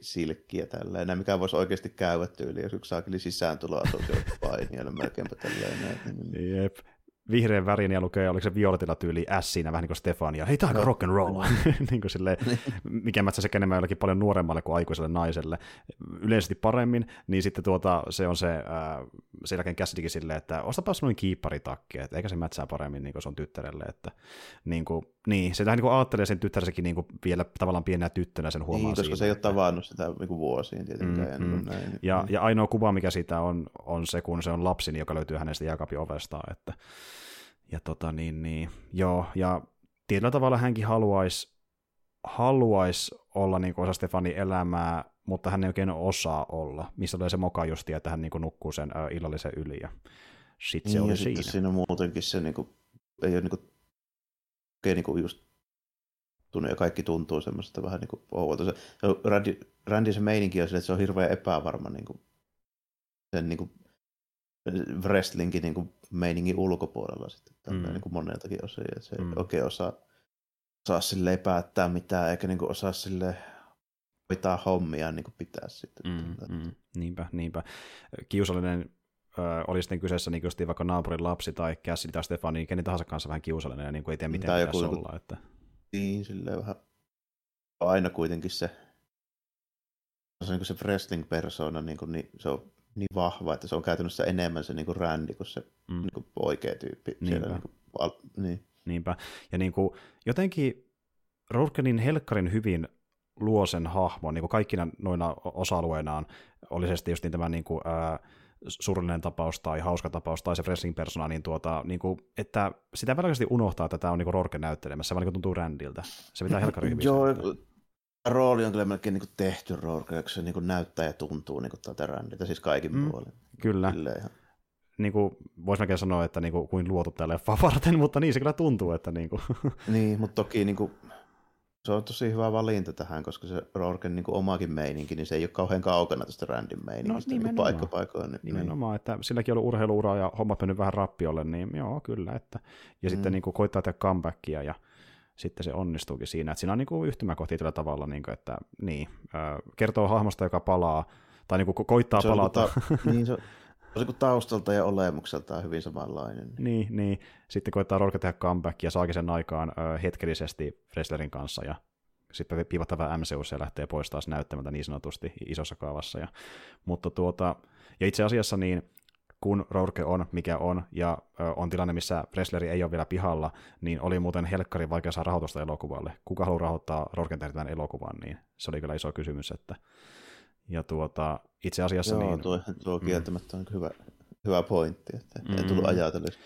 silkkiä tälleen, mikä voisi oikeasti käydä tyyliin, jos yksi saakeli sisääntuloa tosiaan painijana melkeinpä tälleen. Niin. Jep vihreän värin ja lukee, oliko se violetilla tyyli S siinä vähän niin kuin Stefania, hei tämä on no. rock and roll, niin kuin silleen, mikä mätsä se enemmän jollekin paljon nuoremmalle kuin aikuiselle naiselle, yleisesti paremmin, niin sitten tuota, se on se, äh, sen jälkeen käsidikin silleen, että ostapas noin kiipparitakki, että eikä se mätsää paremmin niin kuin se on tyttärelle, että niin kuin, niin, se niin kuin ajattelee sen tyttärensäkin niin kuin vielä tavallaan pienenä tyttönä sen huomaa niin, koska siitä, se ei ole tavannut sitä niin kuin vuosiin tietenkään. Mm, ja, mm. Näin, ja, mm. ja ainoa kuva, mikä siitä on, on se, kun se on lapsi, joka löytyy hänestä jääkaapin ovesta, että ja tota niin, niin, joo, ja tietyllä tavalla hänkin haluaisi haluais olla niin osa Stefanin elämää, mutta hän ei oikein osaa olla, missä tulee se moka justia, että hän niin kuin, nukkuu sen illallisen yli, ja sitten se niin, oli ja siinä. siinä muutenkin se niin kuin, ei ole niin kuin, oikein niin kuin just tunne, ja kaikki tuntuu semmoista vähän niin kuin ouvolta. Se, Randy, Randy se meininki on sille, että se on hirveän epävarma niin kuin, sen niin kuin, wrestlingin niin kuin, meiningin ulkopuolella sitten mm. niin kuin moneltakin osin, että se mm. oikein osaa, osaa silleen päättää mitään, eikä niin kuin osaa sille hoitaa hommia niin kuin pitää sitten. Mm, mm, niinpä, niinpä. Kiusallinen ö, oli sitten kyseessä niin kuin vaikka naapurin lapsi tai Cassidy tai Stefani, niin kenen tahansa kanssa vähän kiusallinen ja niin kuin ei tiedä, miten tai pitäisi joku, olla. Että... Niin, silleen vähän aina kuitenkin se, se, niin se wrestling-persona, niin, kuin, niin se on niin vahva, että se on käytännössä enemmän se niin kuin rändi kuin se mm. niin kuin oikea tyyppi. Niinpä. Siellä, niin kuin, al, niin. Niinpä. Ja niin kuin, jotenkin Rourkenin helkkarin hyvin luo sen hahmon, niin kuin kaikkina noina osa-alueinaan, oli se sitten just niin tämä niin kuin, ää, surullinen tapaus tai hauska tapaus tai se wrestling persona, niin, tuota, niin kuin, että sitä välillä unohtaa, että tämä on niin Rorke näyttelemässä, se vaan niin tuntuu rändiltä. Se pitää helkkari hyvin. Joo, rooli on kyllä melkein niin tehty rooli, se niin näyttää ja tuntuu niin tältä rändiltä, siis kaikin mm, puolin. Kyllä. ihan... niin kuin, voisi melkein sanoa, että niin kuin, kuin luotu tälle leffa varten, (laughs) mutta niin se kyllä tuntuu, että niin kuin... niin, mutta toki niin kuin, se on tosi hyvä valinta tähän, koska se Rorken niin omaakin meininki, niin se ei ole kauhean kaukana tästä Randin meininkistä no, niin paikka paikoin. Niin, nimenomaan, niin. että silläkin on ollut urheiluura ja hommat mennyt vähän rappiolle, niin joo, kyllä. Että, ja mm. sitten niin kuin, koittaa tehdä comebackia ja sitten se onnistuukin siinä, että siinä on niin kuin yhtymäkohtia tällä tavalla, niin kuin, että niin, kertoo hahmosta, joka palaa, tai niin kuin koittaa se palata. Ta- (laughs) niin, se, se taustalta ja olemukseltaan hyvin samanlainen. Niin, niin. sitten koittaa Rorke tehdä comeback ja saakin sen aikaan ö, hetkellisesti Wrestlerin kanssa ja sitten piivattava MCU ja lähtee pois taas näyttämältä niin sanotusti isossa kaavassa. Ja, mutta tuota, ja itse asiassa niin kun Rourke on, mikä on, ja on tilanne, missä Wrestleri ei ole vielä pihalla, niin oli muuten helkkari vaikea saada rahoitusta elokuvalle. Kuka haluaa rahoittaa Rourken elokuvan, niin se oli kyllä iso kysymys. Että, ja tuota, itse asiassa... Joo, niin, tuo, tuo mm. kieltämättä on hyvä, hyvä pointti, että mm. ei tullut ajatelleeksi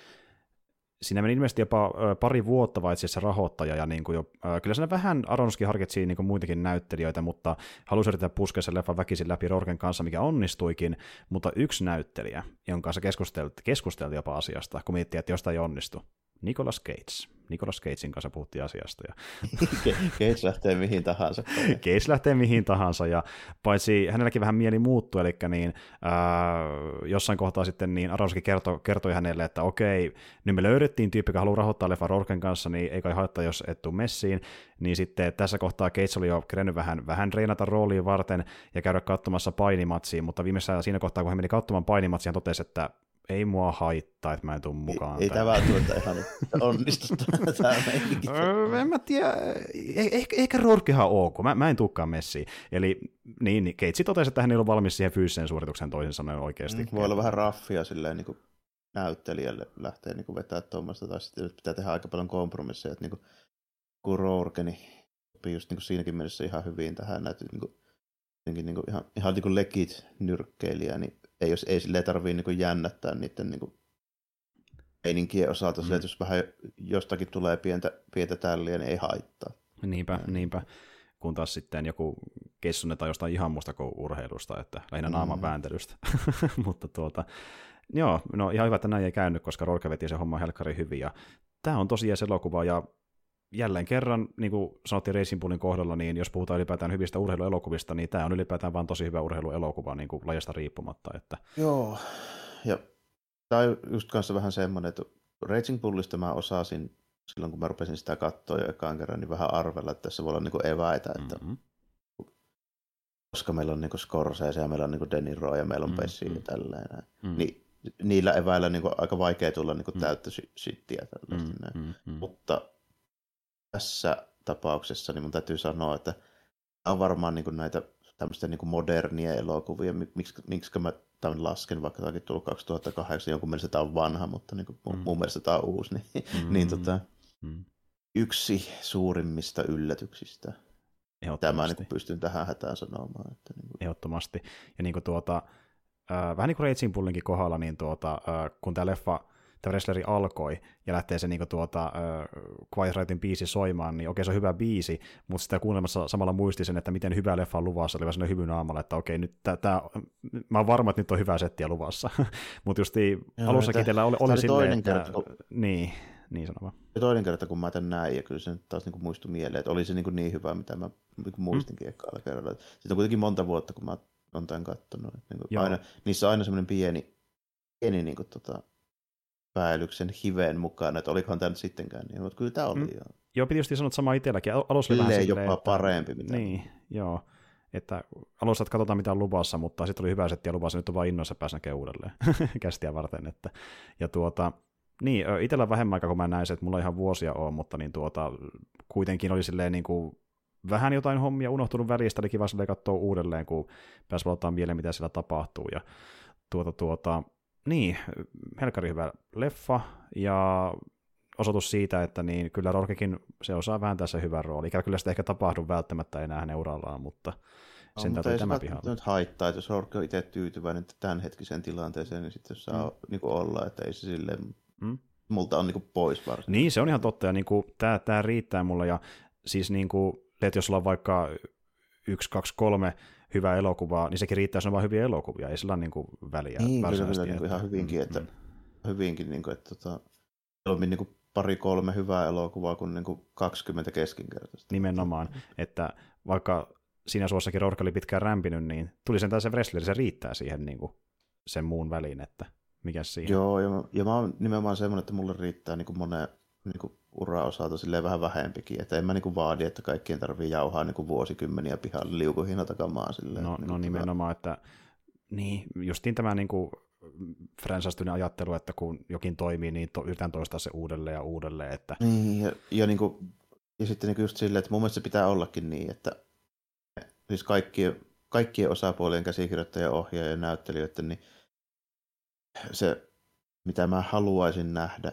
siinä meni ilmeisesti jopa pari vuotta vai se rahoittaja, ja niin kuin jo, kyllä siinä vähän Aronski harkitsi niin kuin muitakin näyttelijöitä, mutta halusi yrittää puskea sen leffan väkisin läpi Rorken kanssa, mikä onnistuikin, mutta yksi näyttelijä, jonka kanssa keskusteltiin, keskusteltiin jopa asiasta, kun miettii, että jostain ei onnistu, Nicolas Cage. Nicolas Cagein kanssa puhuttiin asiasta. Ja... Cage lähtee mihin tahansa. Cage lähtee mihin tahansa, ja paitsi hänelläkin vähän mieli muuttuu, eli niin, ää, jossain kohtaa sitten niin Aronski kertoi, kertoi hänelle, että okei, nyt me löydettiin tyyppi, joka haluaa rahoittaa leffa Rorken kanssa, niin ei kai haittaa, jos et tuu messiin, niin sitten tässä kohtaa Cage oli jo kerennyt vähän, vähän reenata rooliin varten ja käydä katsomassa painimatsiin, mutta viimeisessä siinä kohtaa, kun hän meni katsomaan painimatsiin, hän totesi, että ei mua haittaa, että mä en tule mukaan. Ei, ei tämä välttämättä ihan onnistu tämä öö, En mä tiedä, eh, ehkä, ehkä Rorkehan ok, mä, mä en tukkaan messiin. Eli niin, niin Keitsi totesi, että hän ei ollut valmis siihen fyysiseen suoritukseen toisin sanoen oikeasti. Mm, voi olla vähän raffia silleen niin kuin näyttelijälle lähtee niin kuin vetää tuommoista, tai sitten pitää tehdä aika paljon kompromisseja, että niin kuin, kun Rourke, niin just niin kuin siinäkin mielessä ihan hyvin tähän, näitä niin kuin, niin kuin ihan, ihan niin kuin legit nyrkkeilijä, niin ei, jos ei sille tarvii niin jännättää niiden niin meininkien osalta, mm. että jos vähän jostakin tulee pientä, pientä tälliä, niin ei haittaa. Niinpä, niinpä. Kun taas sitten joku kessunen tai jostain ihan muusta kuin urheilusta, että lähinnä mm. naaman vääntelystä. (laughs) Mutta tuota, joo, no ihan hyvä, että näin ei käynyt, koska Rorke veti se homma helkkari hyvin. Ja tämä on tosiaan se elokuva, ja jälleen kerran, niin kuin sanottiin Racing Bullin kohdalla, niin jos puhutaan ylipäätään hyvistä urheiluelokuvista, niin tämä on ylipäätään vain tosi hyvä urheiluelokuva niin kuin lajasta riippumatta. Että... Joo, ja tämä on just kanssa vähän semmoinen, että Racing Bullista mä osasin silloin, kun mä rupesin sitä katsoa jo ekaan kerran, niin vähän arvella, että tässä voi olla niin eväitä, että mm-hmm. koska meillä on niin Scorsese ja meillä on niin De Niro ja meillä on mm-hmm. Pessi ja tälleen. Mm-hmm. Niin niillä eväillä niin aika vaikea tulla niin täyttä mm. sittiä tällaista. Mm-hmm. Mutta tässä tapauksessa niin mun täytyy sanoa, että on varmaan niin kuin näitä tämmöistä niin kuin modernia elokuvia, miksi, miksi mä tämän lasken, vaikka tämä onkin tullut 2008, jonkun mielestä tämä on vanha, mutta niin kuin mm. mun mielestä tämä on uusi, niin, mm. niin tota, mm. yksi suurimmista yllätyksistä. Tämä niin pystyn tähän hätään sanomaan. Että niin kuin... Ehdottomasti. Ja niin kuin tuota, äh, vähän niin kuin Raging Bullinkin kohdalla, niin tuota, äh, kun tämä leffa tämä wrestleri alkoi ja lähtee se niinku tuota, uh, Quiet Rightin biisi soimaan, niin okei se on hyvä biisi, mutta sitä kuunnelmassa samalla muisti sen, että miten hyvä leffa on luvassa, oli vähän hyvyn aamalla, että okei, nyt tää, tää, mä oon varma, että nyt on hyvä settiä luvassa. (laughs) mutta just alussakin teillä oli, oli silleen, että... Kerta, kun... Niin, niin sanoma. Ja toinen kerta, kun mä tämän näin, ja kyllä se nyt taas niin muistui mieleen, että oli se niin, niin hyvä, mitä mä niin muistinkin mm. ekalla kerralla. Sitten on kuitenkin monta vuotta, kun mä oon tämän katsonut. Niin aina, niissä on aina semmoinen pieni, pieni niin kuin, tota, pääilyksen hiveen mukana, että olikohan tämä nyt sittenkään niin, mutta kyllä tämä oli. Mm. Jo. Joo, piti just sanoa sama itselläkin. Alussa oli vähän jopa että... parempi. Mitä niin, joo. Että alussa, että katsotaan mitä on luvassa, mutta sitten oli hyvä settiä luvassa, nyt on vain innoissa päässä näkee uudelleen (laughs) kästiä varten. Että, ja tuota, niin, itsellä vähemmän aikaa, kun mä näin se, että mulla ihan vuosia on, mutta niin tuota, kuitenkin oli silleen niin kuin vähän jotain hommia unohtunut välistä, eli kiva silleen katsoa uudelleen, kun pääsi ottaa mieleen, mitä siellä tapahtuu. Ja tuota, tuota, niin, helkari hyvä leffa, ja osoitus siitä, että niin kyllä Rorkekin se osaa vääntää se hyvän rooli. Ikävä kyllä sitä ehkä tapahdu välttämättä enää hänen urallaan, mutta sen no, täytyy tämä pihalla. nyt haittaa, että jos Rorke on itse tyytyväinen tämänhetkiseen tilanteeseen, niin sitten saa mm. niin olla, että ei se sille mm. multa on niin kuin pois varsin. Niin, se on ihan totta, ja niin kuin, tämä, tämä riittää mulle, ja siis niin kuin, että jos ollaan vaikka yksi, kaksi, kolme hyvää elokuvaa, niin sekin riittää, jos on vain hyviä elokuvia, ei sillä ole niin kuin väliä. Niin, kyllä, kyllä niin kuin ihan hyvinkin, että, mm. hyvinkin, niin kuin, että tota, mieluummin niin kuin pari-kolme hyvää elokuvaa kuin, niin kuin 20 keskinkertaista. Nimenomaan, että vaikka siinä suossakin Rorka oli pitkään rämpinyt, niin tuli sen se wrestleri, se riittää siihen niin kuin sen muun väliin, että mikä siinä. Joo, ja mä, ja mä oon nimenomaan semmoinen, että mulle riittää niin kuin monen niin kuin ura-osalta silleen vähän vähempikin, että en mä niin vaadi, että kaikkien tarvii jauhaa niin vuosikymmeniä pihalle liukuhinna takamaan. Silleen, no, niin no nimenomaan, että niin, justiin tämä niin kuin fransastyinen ajattelu, että kun jokin toimii, niin to, yritän toistaa se uudelleen ja uudelleen. Että... Niin, ja, ja, niin kuin, ja sitten niin just silleen, että mun mielestä se pitää ollakin niin, että siis kaikkien, kaikkien osapuolien käsikirjoittajien, ohjaajien ja näyttelijöiden, niin se, mitä mä haluaisin nähdä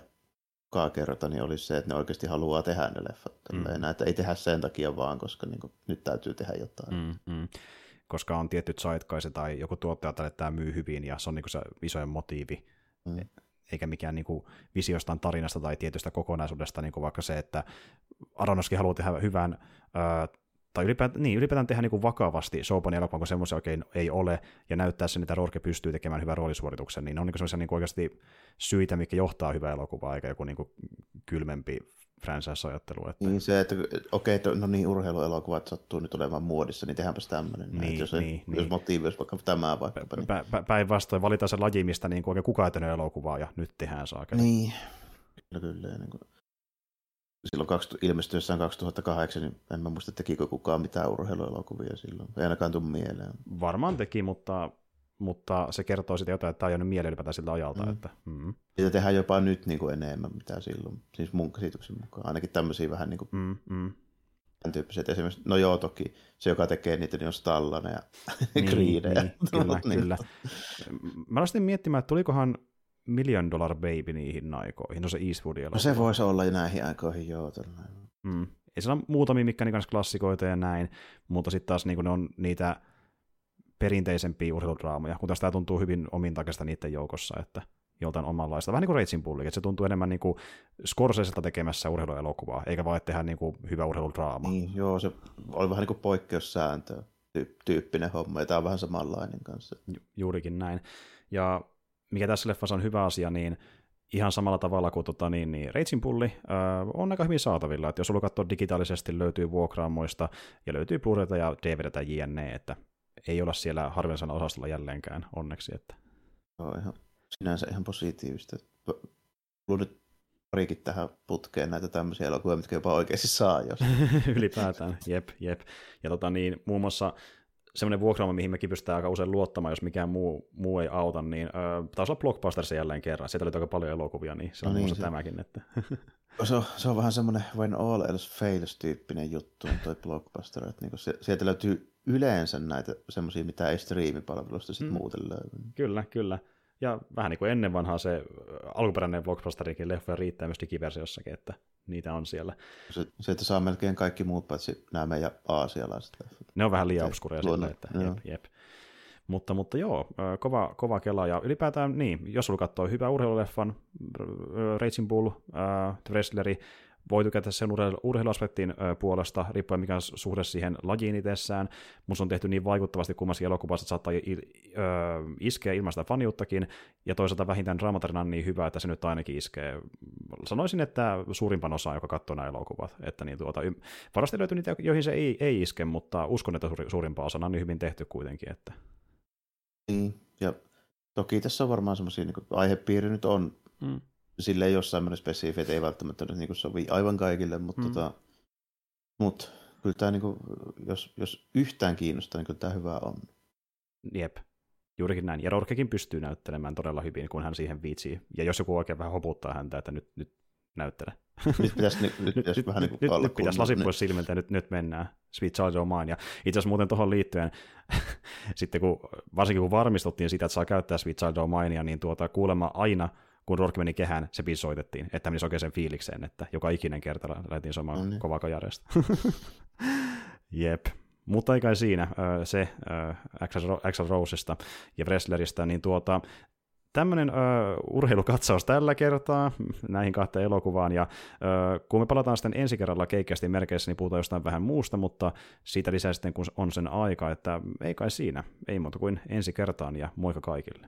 kaa kerrota, niin olisi se, että ne oikeasti haluaa tehdä ne leffat. Mm. Että ei tehdä sen takia vaan, koska niin kuin, nyt täytyy tehdä jotain. Mm, mm. Koska on tietyt saitkaise tai joku tuottaja että tämä myy hyvin ja se on niin kuin se isoin motiivi. Mm. Eikä mikään niin kuin visiostaan tarinasta tai tietystä kokonaisuudesta, niin kuin vaikka se, että Aronofsky haluaa tehdä hyvän tai ylipäätään, niin, ylipäätään tehdä niin kuin vakavasti Soapanin elokuvan, kun semmoisia oikein ei ole, ja näyttää sen, että Rorke pystyy tekemään hyvän roolisuorituksen, niin ne on niin sellaisia niin oikeasti syitä, mikä johtaa hyvää elokuvaa, eikä joku niin kuin kylmempi franchise-ajattelu. Että... Niin se, että okei, okay, no niin, urheiluelokuvat sattuu nyt olemaan muodissa, niin tehdäänpäs tämmöinen. Niin, jos, niin, jos niin. motiivi olisi vaikka tämä vaikkapa. Niin... Päinvastoin valitaan se laji, mistä niin oikein kukaan ei elokuvaa, ja nyt tehdään saakeli. Niin, kyllä, kyllä. Niin kuin... Silloin ilmestyi jossain 2008, niin en mä muista, tekikö kukaan mitään urheiluelokuvia silloin. Ei ainakaan tule mieleen. Varmaan teki, mutta mutta se kertoo sitä jotain, että tämä on jäänyt mieleen ylipäätään siltä ajalta. Mm. Että, mm. Sitä tehdään jopa nyt niin kuin enemmän, mitä silloin, siis mun käsityksen mukaan. Ainakin tämmöisiä vähän niin kuin mm, mm. tämän tyyppiset. Esimerkiksi, no joo, toki se, joka tekee niitä, niin on Stallane (laughs) ja niin, Creedejä. Niin, kyllä, (laughs) niin. kyllä. Mä aloin miettimään, että tulikohan Million Dollar Baby niihin aikoihin, no se Eastwoodilla. No se voisi olla näihin aikoihin, joo. Mm. Ei se on muutamia, mitkä niin klassikoita ja näin, mutta sitten taas niin ne on niitä perinteisempiä urheiludraamoja, kun tästä tuntuu hyvin omintakeista niiden joukossa, että joltain omanlaista. Vähän niin kuin Reitsin pulli, että se tuntuu enemmän niin kuin Scorseselta tekemässä urheiluelokuvaa, eikä vaan tehdä niin kuin hyvä urheiludraama. Niin, joo, se oli vähän niin kuin poikkeussääntö tyyppinen homma, ja tämä on vähän samanlainen kanssa. Ju- juurikin näin. Ja mikä tässä leffassa on hyvä asia, niin ihan samalla tavalla kuin tota, niin, niin Reitsin pulli äh, on aika hyvin saatavilla. Että jos sulla katsoo digitaalisesti, löytyy vuokraamoista ja löytyy blu ja DVDtä jne, että ei olla siellä harvinaisella osastolla jälleenkään, onneksi. Että. Joo, ihan, sinänsä ihan positiivista. Nyt parikin tähän putkeen näitä tämmöisiä elokuvia, mitkä jopa oikeasti saa jos. (laughs) Ylipäätään, jep, jep. Ja tota niin, muun muassa semmoinen vuokraama, mihin mekin pystytään aika usein luottamaan, jos mikään muu, muu ei auta, niin äh, taisi olla Blockbusterissa jälleen kerran. Sieltä oli aika paljon elokuvia, niin se on no niin, se... tämäkin. Että... (laughs) se, on, se on vähän semmoinen when all else fails tyyppinen juttu on toi Blockbuster. Että niinku se, sieltä löytyy yleensä näitä semmoisia, mitä ei striimipalvelusta sitten mm. muuten löydy. Kyllä, kyllä. Ja vähän niin kuin ennen vanhaa se alkuperäinen Blockbusterikin leffoja riittää myös digiversiossakin, että niitä on siellä. Se, se, että saa melkein kaikki muut paitsi nämä meidän aasialaiset. Ne on vähän liian obskureja sille, että jep, jep. Mutta, mutta joo, kova, kova kela. Ja ylipäätään niin, jos sulla katsoo hyvä urheiluleffan, Raging Bull, äh, Wrestleri, voi tykätä sen urheiluaspektin puolesta, riippuen mikä on suhde siihen lajiin itsessään. Musta on tehty niin vaikuttavasti kummassakin elokuvassa, että saattaa iskeä ilman sitä faniuttakin, ja toisaalta vähintään dramatarina on niin hyvä, että se nyt ainakin iskee. Sanoisin, että suurimpan osa, joka katsoo nämä elokuvat. Että niin tuota, varmasti löytyy niitä, joihin se ei, ei iske, mutta uskon, että suurimpaa osa on niin hyvin tehty kuitenkin. Että... Niin, ja toki tässä on varmaan semmoisia, niin aihepiiri nyt on mm sille ei ole semmoinen spesifi, että ei välttämättä nyt niin sovi aivan kaikille, mutta mm. tota, mut, kyllä tämä, niin kuin, jos, jos yhtään kiinnostaa, niin kyllä tämä hyvä on. Jep, juurikin näin. Ja Rorkekin pystyy näyttelemään todella hyvin, kun hän siihen viitsii. Ja jos joku oikein vähän hoputtaa häntä, että nyt, nyt näyttele. Nyt pitäisi, (laughs) nyt, nyt pitäisi vähän niin nyt, nyt pitäisi lasin pois silmiltä ja nyt, nyt mennään. Sweet Child of Mine. Ja itse asiassa muuten tuohon liittyen, (laughs) sitten kun, varsinkin kun varmistuttiin sitä, että saa käyttää Sweet Child of Minea, niin tuota, kuulemma aina kun Rourke meni kehään, se biisi soitettiin, että menisi oikein sen fiilikseen, että joka ikinen kerta lähdettiin soimaan no niin. kovaa. (laughs) Jep. Mutta ei kai siinä se Axel Rosesta ja Wrestleristä, niin tuota, tämmöinen ö, urheilukatsaus tällä kertaa näihin kahteen elokuvaan, ja ö, kun me palataan sitten ensi kerralla keikkästi merkeissä, niin puhutaan jostain vähän muusta, mutta siitä lisää sitten, kun on sen aika, että ei kai siinä, ei muuta kuin ensi kertaan, ja moikka kaikille.